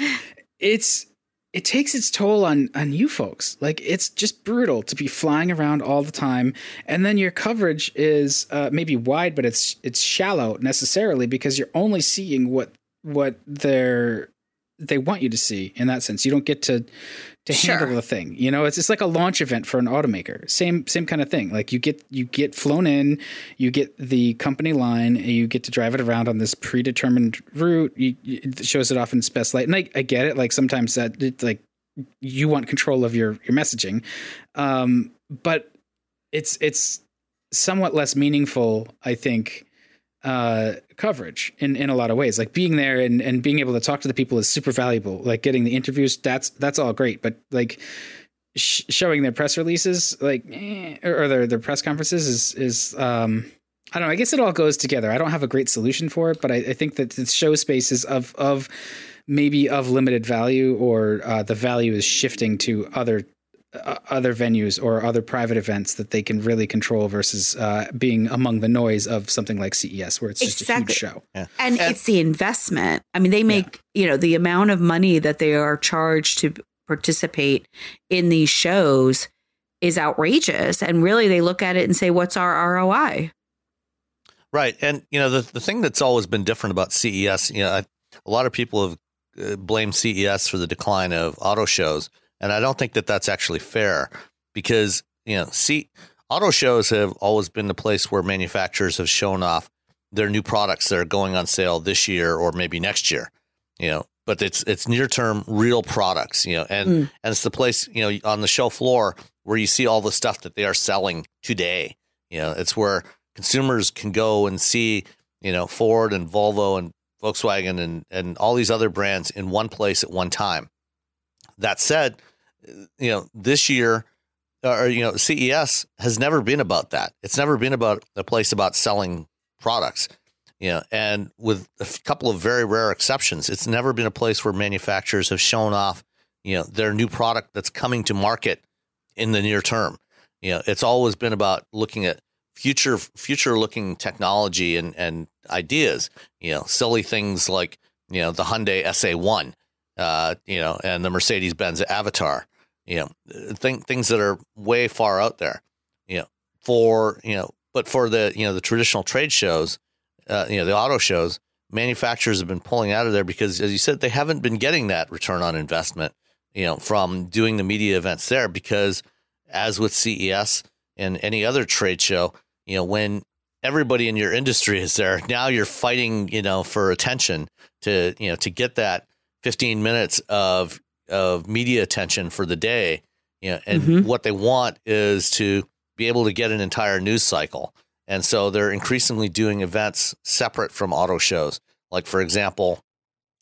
it's it takes its toll on on you folks. Like it's just brutal to be flying around all the time, and then your coverage is uh, maybe wide, but it's it's shallow necessarily because you're only seeing what what they're they want you to see in that sense. You don't get to to sure. handle the thing. You know, it's it's like a launch event for an automaker. Same same kind of thing. Like you get you get flown in, you get the company line, and you get to drive it around on this predetermined route. You, it shows it off in its best light, and I, I get it. Like sometimes that it, like you want control of your your messaging, um, but it's it's somewhat less meaningful, I think, uh, coverage in, in a lot of ways. Like being there and, and being able to talk to the people is super valuable. Like getting the interviews, that's that's all great. But like sh- showing their press releases, like eh, or, or their their press conferences is is um, I don't know. I guess it all goes together. I don't have a great solution for it, but I, I think that the show space is of of maybe of limited value, or uh, the value is shifting to other uh, other venues or other private events that they can really control versus uh, being among the noise of something like CES, where it's just exactly. a huge show. Yeah. And, and, it's the investment. I mean, they make yeah. you know the amount of money that they are charged to participate in these shows is outrageous, and really they look at it and say, "What's our ROI?" Right, and you know the the thing that's always been different about CES, you know, I, a lot of people have uh, blamed CES for the decline of auto shows and I don't think that that's actually fair because, you know, see, auto shows have always been the place where manufacturers have shown off their new products that are going on sale this year or maybe next year, you know, but it's, it's near term real products, you know, and, mm. and it's the place, you know, on the show floor where you see all the stuff that they are selling today. You know, it's where consumers can go and see, you know, Ford and Volvo and Volkswagen and and all these other brands in one place at one time. That said, you know, this year uh, or you know, CES has never been about that. It's never been about a place about selling products. You know, and with a couple of very rare exceptions, it's never been a place where manufacturers have shown off, you know, their new product that's coming to market in the near term. You know, it's always been about looking at future future looking technology and and ideas. You know, silly things like you know the Hyundai SA1, uh, you know, and the Mercedes Benz Avatar. You know, th- things that are way far out there. You know, for you know, but for the you know the traditional trade shows, uh, you know, the auto shows, manufacturers have been pulling out of there because, as you said, they haven't been getting that return on investment. You know, from doing the media events there because, as with CES and any other trade show, you know, when everybody in your industry is there, now you're fighting, you know, for attention to, you know, to get that 15 minutes of of media attention for the day. You know, and mm-hmm. what they want is to be able to get an entire news cycle. And so they're increasingly doing events separate from auto shows. Like for example,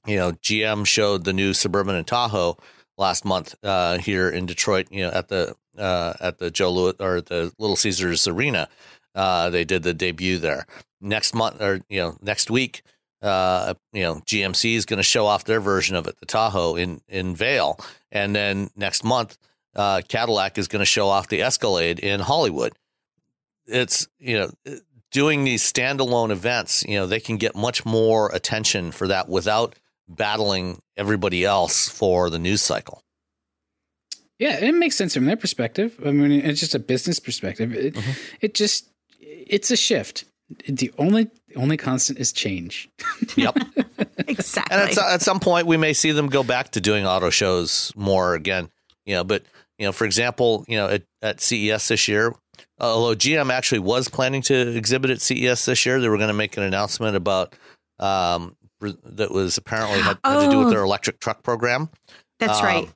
you know, GM showed the new Suburban and Tahoe last month uh, here in Detroit. You know, at the uh, at the Joe Louis or the Little Caesars Arena, uh, they did the debut there. Next month, or you know, next week, uh, you know, GMC is going to show off their version of it, the Tahoe in in Vail, and then next month, uh, Cadillac is going to show off the Escalade in Hollywood. It's you know, doing these standalone events, you know, they can get much more attention for that without battling everybody else for the news cycle. Yeah, it makes sense from their perspective. I mean, it's just a business perspective. It, mm-hmm. it just it's a shift. The only only constant is change. Yep, exactly. And at, at, some point, we may see them go back to doing auto shows more again. You know, but you know, for example, you know, at, at CES this year, although GM actually was planning to exhibit at CES this year, they were going to make an announcement about um, that was apparently had, had to do with their oh. electric truck program. That's um, right.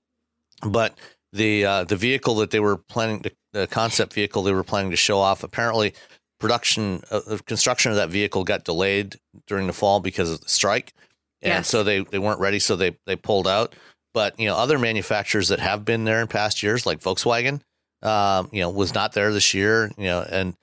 But the uh, the vehicle that they were planning, the, the concept vehicle they were planning to show off, apparently production uh, construction of that vehicle got delayed during the fall because of the strike, and yes. so they they weren't ready, so they they pulled out. But you know, other manufacturers that have been there in past years, like Volkswagen, um, you know, was not there this year. You know, and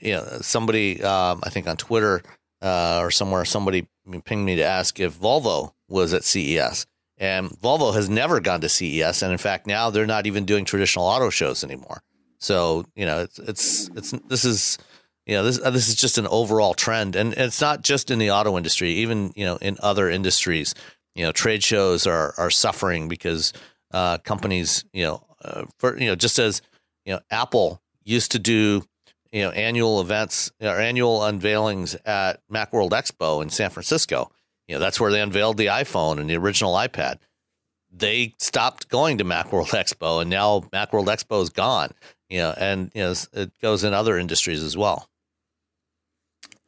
you know, somebody um, I think on Twitter uh, or somewhere, somebody pinged me to ask if Volvo was at CES. And Volvo has never gone to CES, and in fact, now they're not even doing traditional auto shows anymore. So you know, it's it's it's this is you know this uh, this is just an overall trend, and it's not just in the auto industry. Even you know in other industries, you know, trade shows are are suffering because uh, companies, you know, uh, for you know, just as you know, Apple used to do you know annual events or annual unveilings at MacWorld Expo in San Francisco you know, that's where they unveiled the iPhone and the original iPad. They stopped going to MacWorld Expo, and now MacWorld Expo is gone. You know, and you know it goes in other industries as well.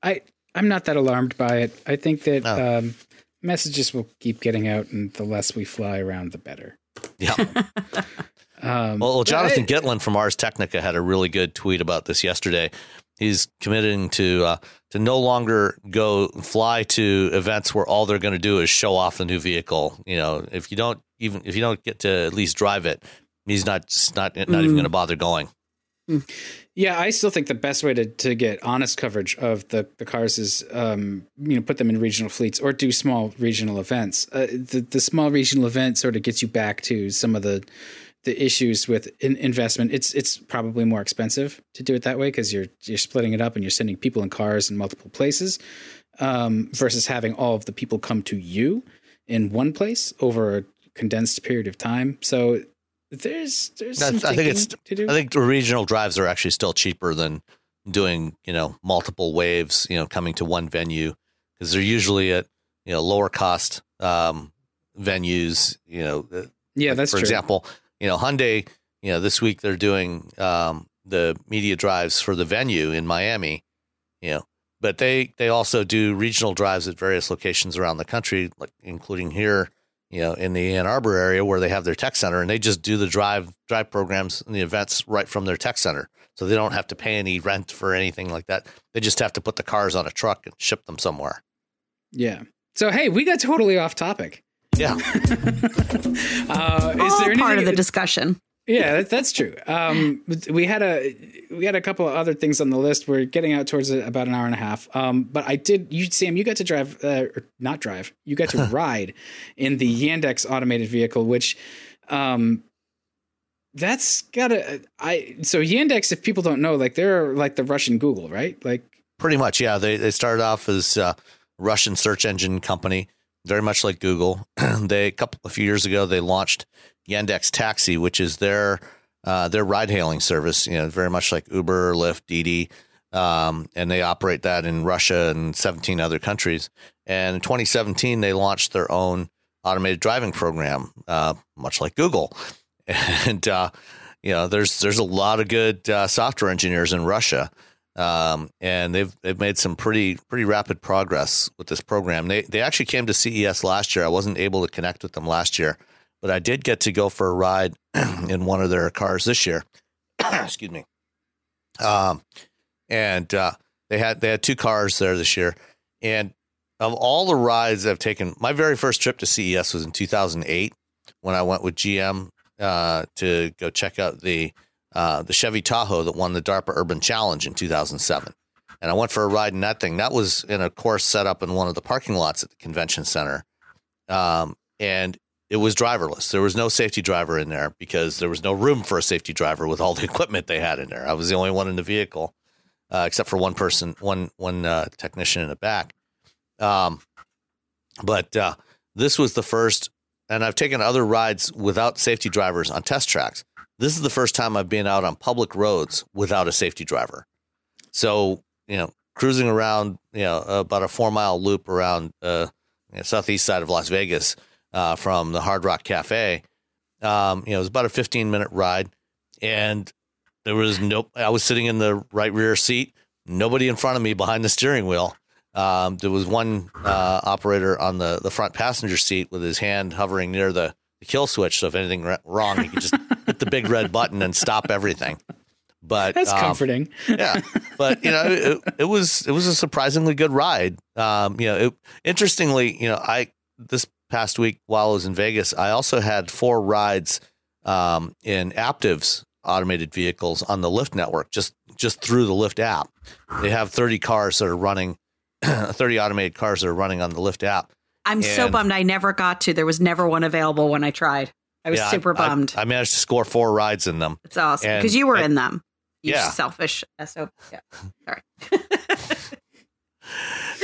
I I'm not that alarmed by it. I think that no. um, messages will keep getting out, and the less we fly around, the better. Yeah. um, well, well, Jonathan I, Gitlin from Ars Technica had a really good tweet about this yesterday. He's committing to uh, to no longer go fly to events where all they're going to do is show off the new vehicle. You know, if you don't even if you don't get to at least drive it, he's not not not mm. even going to bother going. Mm. Yeah, I still think the best way to, to get honest coverage of the, the cars is, um, you know, put them in regional fleets or do small regional events. Uh, the the small regional event sort of gets you back to some of the the issues with in investment. It's it's probably more expensive to do it that way because you're you're splitting it up and you're sending people in cars in multiple places, um, versus having all of the people come to you in one place over a condensed period of time. So there's there's I think it's I think the regional drives are actually still cheaper than doing you know multiple waves you know coming to one venue because they're usually at you know lower cost um, venues you know yeah like that's for true. example you know, Hyundai, you know, this week they're doing um, the media drives for the venue in Miami, you know, but they they also do regional drives at various locations around the country, like including here you know, in the Ann Arbor area where they have their tech center, and they just do the drive drive programs and the events right from their tech center, so they don't have to pay any rent for anything like that. They just have to put the cars on a truck and ship them somewhere. Yeah. So hey, we got totally off topic. Yeah. uh, is All there part anything- of the discussion. Yeah, that, that's true. Um, we had a we had a couple of other things on the list. We're getting out towards about an hour and a half. Um, but I did. You, Sam, you got to drive, uh, or not drive. You got to ride in the Yandex automated vehicle, which, um, that's gotta. I so Yandex. If people don't know, like they're like the Russian Google, right? Like Pretty much, yeah. They they started off as a Russian search engine company, very much like Google. they a couple a few years ago they launched Yandex Taxi, which is their uh, their ride hailing service. You know, very much like Uber, Lyft, Didi, um, and they operate that in Russia and 17 other countries. And in 2017, they launched their own automated driving program, uh, much like Google. And uh, you know, there's there's a lot of good uh, software engineers in Russia um, and they've they've made some pretty pretty rapid progress with this program. They they actually came to CES last year. I wasn't able to connect with them last year, but I did get to go for a ride in one of their cars this year. Excuse me. Um, and uh, they had they had two cars there this year, and of all the rides I've taken, my very first trip to CES was in 2008 when I went with GM uh, to go check out the uh, the Chevy Tahoe that won the DARPA Urban Challenge in 2007. And I went for a ride in that thing. That was in a course set up in one of the parking lots at the convention center. Um, and it was driverless. There was no safety driver in there because there was no room for a safety driver with all the equipment they had in there. I was the only one in the vehicle, uh, except for one person, one one uh, technician in the back. Um, but uh, this was the first, and I've taken other rides without safety drivers on test tracks. This is the first time I've been out on public roads without a safety driver. So, you know, cruising around, you know, about a four mile loop around uh, you know, southeast side of Las Vegas uh, from the Hard Rock Cafe. Um, you know, it was about a 15 minute ride, and there was no. I was sitting in the right rear seat, nobody in front of me behind the steering wheel. Um, there was one uh, operator on the the front passenger seat with his hand hovering near the, the kill switch. So if anything went wrong, he could just hit the big red button and stop everything. But that's um, comforting. yeah, but you know, it, it was it was a surprisingly good ride. Um, you know, it, interestingly, you know, I this past week while I was in Vegas, I also had four rides um, in Aptiv's automated vehicles on the Lyft network, just just through the Lyft app. They have thirty cars that are running, thirty automated cars that are running on the Lyft app. I'm so bummed I never got to. There was never one available when I tried. I was Yeah, super I- bummed. I, managed to score four rides in them. it's awesome because you were and- in them. You Yeah. selfish SO. Yeah. Sorry.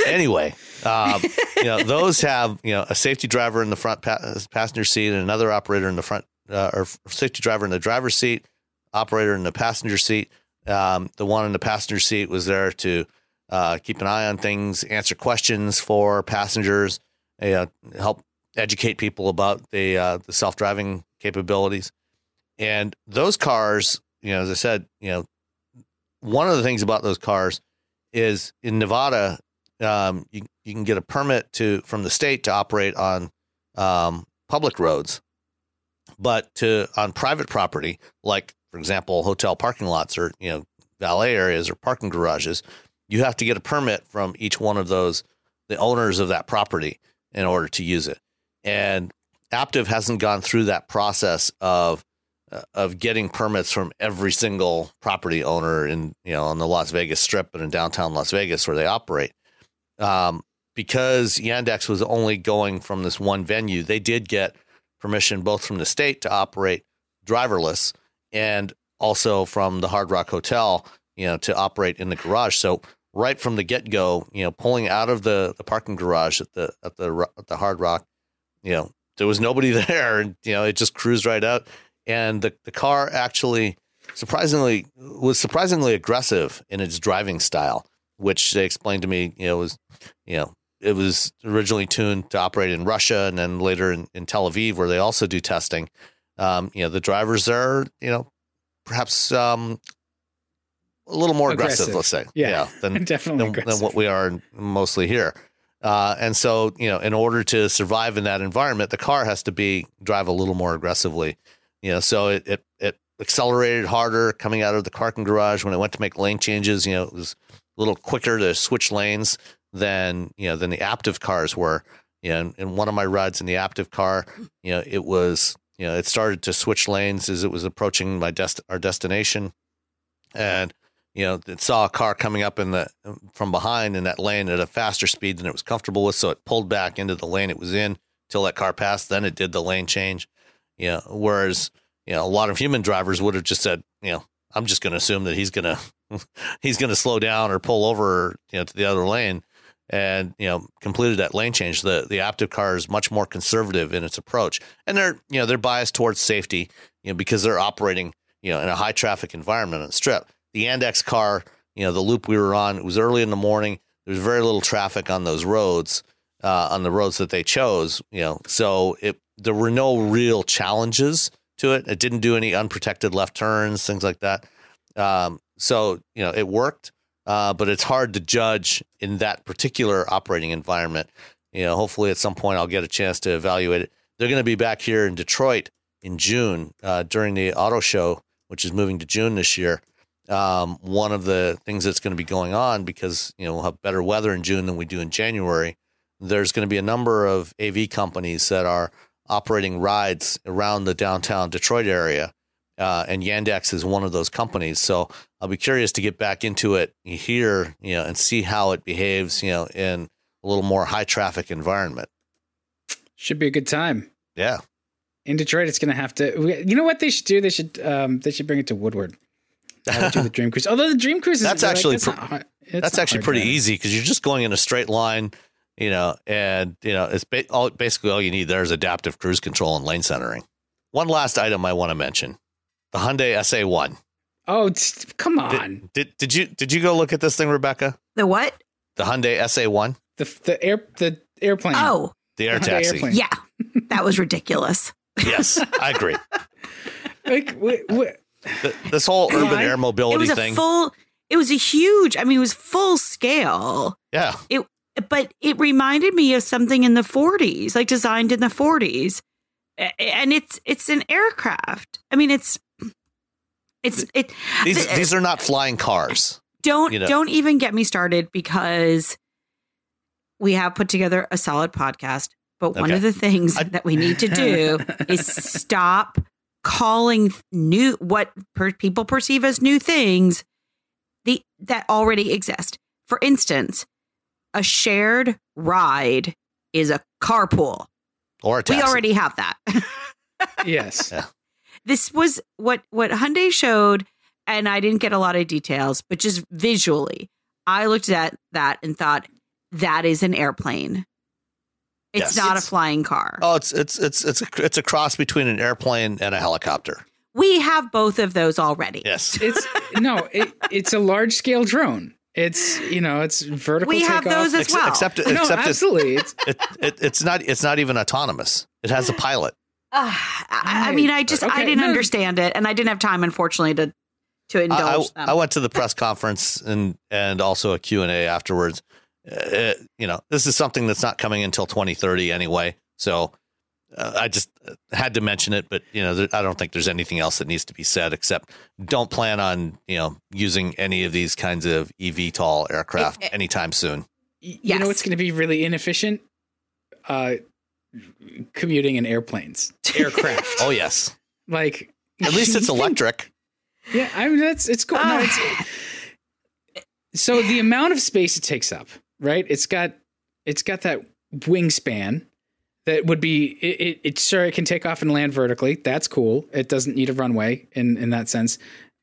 anyway, um, you know, those have you know a safety driver in the front pa- passenger seat and another operator in the front, uh, or safety driver in the driver's seat, operator in the passenger seat. Um, the one in the passenger seat was there to uh, keep an eye on things, answer questions for passengers, help educate people about the uh, the self driving capabilities. And those cars, you know, as I said, you know, one of the things about those cars is in Nevada, um, you you can get a permit to from the state to operate on um, public roads, but to on private property, like for example, hotel parking lots or you know valet areas or parking garages, you have to get a permit from each one of those the owners of that property in order to use it. And Aptiv hasn't gone through that process of of getting permits from every single property owner in you know on the Las Vegas Strip and in downtown Las Vegas where they operate. Um, because Yandex was only going from this one venue, they did get permission both from the state to operate driverless and also from the Hard Rock Hotel, you know, to operate in the garage. So right from the get go, you know, pulling out of the, the parking garage at the at the at the Hard Rock, you know, there was nobody there, and you know, it just cruised right out. And the the car actually surprisingly was surprisingly aggressive in its driving style, which they explained to me, you know, was you know it was originally tuned to operate in Russia and then later in, in Tel Aviv where they also do testing. Um, you know, the drivers are, you know, perhaps um, a little more aggressive, Aggressive. let's say. Yeah, than, Definitely than, than what we are mostly here. Uh, and so, you know, in order to survive in that environment, the car has to be drive a little more aggressively. You know, so it it, it accelerated harder coming out of the parking garage when I went to make lane changes. You know, it was a little quicker to switch lanes than you know than the Aptiv cars were. You know, in, one of my rides in the Aptiv car, you know, it was you know it started to switch lanes as it was approaching my dest- our destination, and you know, it saw a car coming up in the from behind in that lane at a faster speed than it was comfortable with, so it pulled back into the lane it was in till that car passed. Then it did the lane change. You know, whereas you know a lot of human drivers would have just said, you know, I'm just going to assume that he's going to he's going to slow down or pull over, you know, to the other lane, and you know completed that lane change. The the Aptiv car is much more conservative in its approach, and they're you know they're biased towards safety, you know, because they're operating you know in a high traffic environment on the strip the Yandex car, you know, the loop we were on, it was early in the morning. There was very little traffic on those roads, uh, on the roads that they chose, you know, so it there were no real challenges to it. It didn't do any unprotected left turns, things like that. Um, so you know, it worked, uh, but it's hard to judge in that particular operating environment. You know, hopefully at some point I'll get a chance to evaluate it. They're going to be back here in Detroit in June uh, during the auto show, which is moving to June this year um, one of the things that's going to be going on because you know we'll have better weather in June than we do in January. There's going to be a number of AV companies that are operating rides around the downtown Detroit area, uh, and Yandex is one of those companies. So I'll be curious to get back into it here, you know, and see how it behaves, you know, in a little more high traffic environment. Should be a good time. Yeah. In Detroit, it's going to have to. You know what they should do? They should um, they should bring it to Woodward. I do the Dream Cruise. Although the Dream Cruise is that's actually like, that's, not, that's actually pretty easy because you're just going in a straight line, you know, and you know it's ba- all, basically all you need there is adaptive cruise control and lane centering. One last item I want to mention: the Hyundai SA1. Oh, come on! Did, did, did you did you go look at this thing, Rebecca? The what? The Hyundai SA1. The the air the airplane. Oh, the air the taxi. Airplane. Yeah, that was ridiculous. yes, I agree. like, wait, wait this whole urban air mobility it was a thing. Full, it was a huge. I mean, it was full scale. Yeah. It, but it reminded me of something in the 40s, like designed in the 40s, and it's it's an aircraft. I mean, it's it's it. These the, these are not flying cars. Don't you know? don't even get me started because we have put together a solid podcast. But one okay. of the things I, that we need to do is stop calling new what per, people perceive as new things the that already exist. For instance, a shared ride is a carpool. Or a taxi. We already have that. yes. Yeah. This was what what Hyundai showed and I didn't get a lot of details, but just visually, I looked at that and thought that is an airplane. It's yes. not it's, a flying car. Oh, it's it's it's it's a, it's a cross between an airplane and a helicopter. We have both of those already. Yes. It's no, it, it's a large scale drone. It's you know it's vertical. We have those as well. Except, except, no, except absolutely. It's, it, it, it's not it's not even autonomous. It has a pilot. Uh, I, I, mean, I just okay, I didn't no. understand it, and I didn't have time, unfortunately, to to indulge I, I, I went to the press conference and and also a Q and A afterwards. Uh, you know, this is something that's not coming until 2030 anyway. So uh, I just uh, had to mention it, but you know, there, I don't think there's anything else that needs to be said except don't plan on you know using any of these kinds of eVTOL aircraft it, it, anytime soon. You yes. know, it's going to be really inefficient. Uh, commuting in airplanes, aircraft. oh yes, like at least it's electric. Yeah, I mean that's it's cool. No, it's, so the amount of space it takes up, right? It's got it's got that wingspan that would be it, it, it sure it can take off and land vertically. That's cool. It doesn't need a runway in in that sense,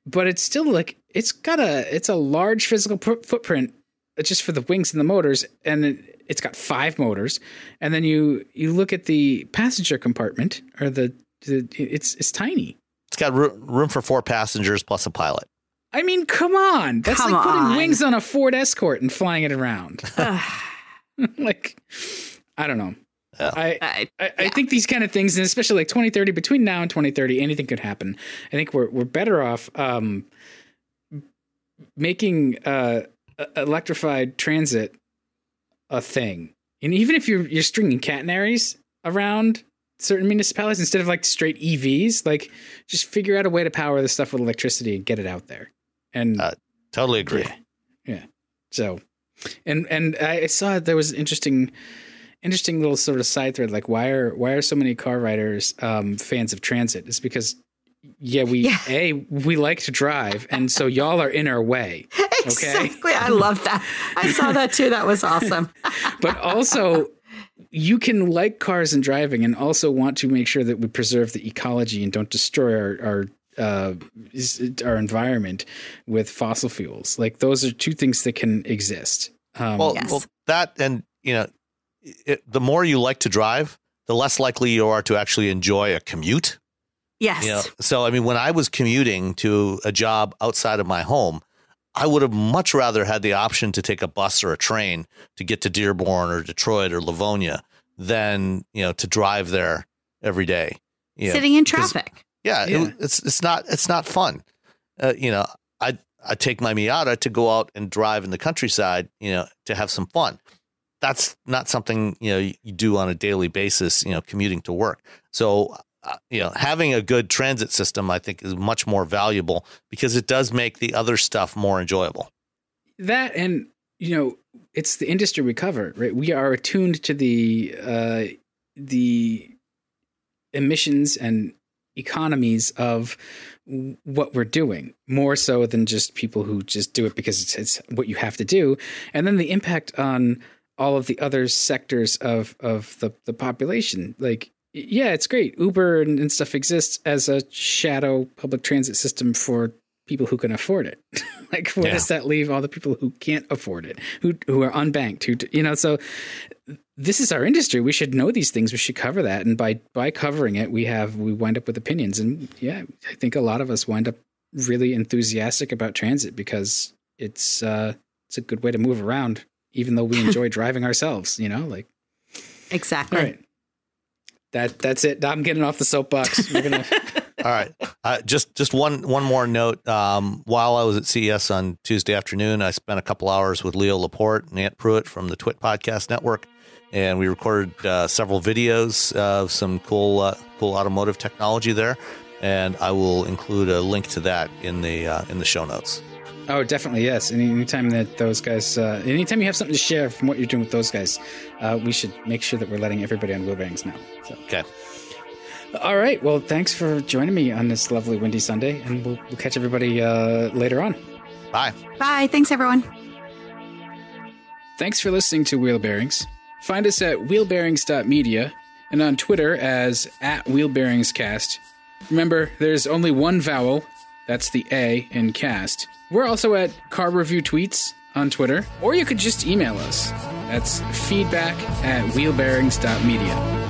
but it's still like it's got a it's a large physical pr- footprint just for the wings and the motors, and it, it's got five motors. And then you you look at the passenger compartment or the, the it's it's tiny. It's got room for four passengers plus a pilot. I mean, come on. That's come like putting on. wings on a Ford Escort and flying it around. like, I don't know. Yeah. I, I, I, I think these kind of things, and especially like 2030, between now and 2030, anything could happen. I think we're we're better off um, making uh, electrified transit a thing And even if you're you're stringing catenaries around certain municipalities instead of like straight EVs, like just figure out a way to power the stuff with electricity and get it out there. And Uh, Totally agree. yeah, yeah. So, and and I saw there was interesting, interesting little sort of side thread. Like, why are why are so many car riders um, fans of transit? It's because, yeah, we Yeah. a we like to drive, and so y'all are in our way. Exactly. I love that. I saw that too. That was awesome. But also, you can like cars and driving, and also want to make sure that we preserve the ecology and don't destroy our our uh, our environment with fossil fuels. Like those are two things that can exist. Um, Well, Yes. well, that and you know, it, the more you like to drive, the less likely you are to actually enjoy a commute. Yes. You know, so I mean, when I was commuting to a job outside of my home, I would have much rather had the option to take a bus or a train to get to Dearborn or Detroit or Livonia than you know to drive there every day. You know, Sitting in traffic. yeah, it- it's it's not it's not fun. Uh, you know, I I take my Miata to go out and drive in the countryside. You know, to have some fun. That's not something you know you, do on a daily basis. You know, commuting to work. So. Uh, you know, having a good transit system, I think, is much more valuable because it does make the other stuff more enjoyable. that and you know it's the industry we cover right we are attuned to the uh the emissions and economies of what we're doing more so than just people who just do it because it's, it's what you have to do and then the impact on all of the other sectors of of the the population. Like yeah it's great. Uber and, and stuff exists as a shadow public transit system for people who can afford it. Like where Yeah. does that leave all the people who can't afford it who who are unbanked who you know so this is our industry. We should know these things. We should cover that. And by by covering it we have we wind up with opinions. And yeah i think a lot of us wind up really enthusiastic about transit because it's uh it's a good way to move around even though we enjoy driving ourselves you know like Exactly. all right that that's it i'm getting off the soapbox we're gonna All right. Uh, just just one one more note. Um, while I was at CES on Tuesday afternoon, I spent a couple hours with Leo Laporte and Ant Pruitt from the TWiT Podcast Network, and we recorded uh, several videos of some cool uh, cool automotive technology there. And I will include a link to that in the uh, in the show notes. Oh, definitely yes. Any anytime that those guys, uh, anytime you have something to share from what you're doing with those guys, uh, we should make sure that we're letting everybody on Wheel Bearings know. So, Okay. all right. Well, thanks for joining me on this lovely windy Sunday, and we'll, we'll catch everybody uh, later on. Bye. Bye. Thanks, everyone. Thanks for listening to Wheel Bearings. Find us at wheelbearings.media and on Twitter as at wheelbearingscast. Remember, there's only one vowel, that's the A in cast. We're also at Car Review Tweets on Twitter, or you could just email us. That's feedback at wheelbearings.media.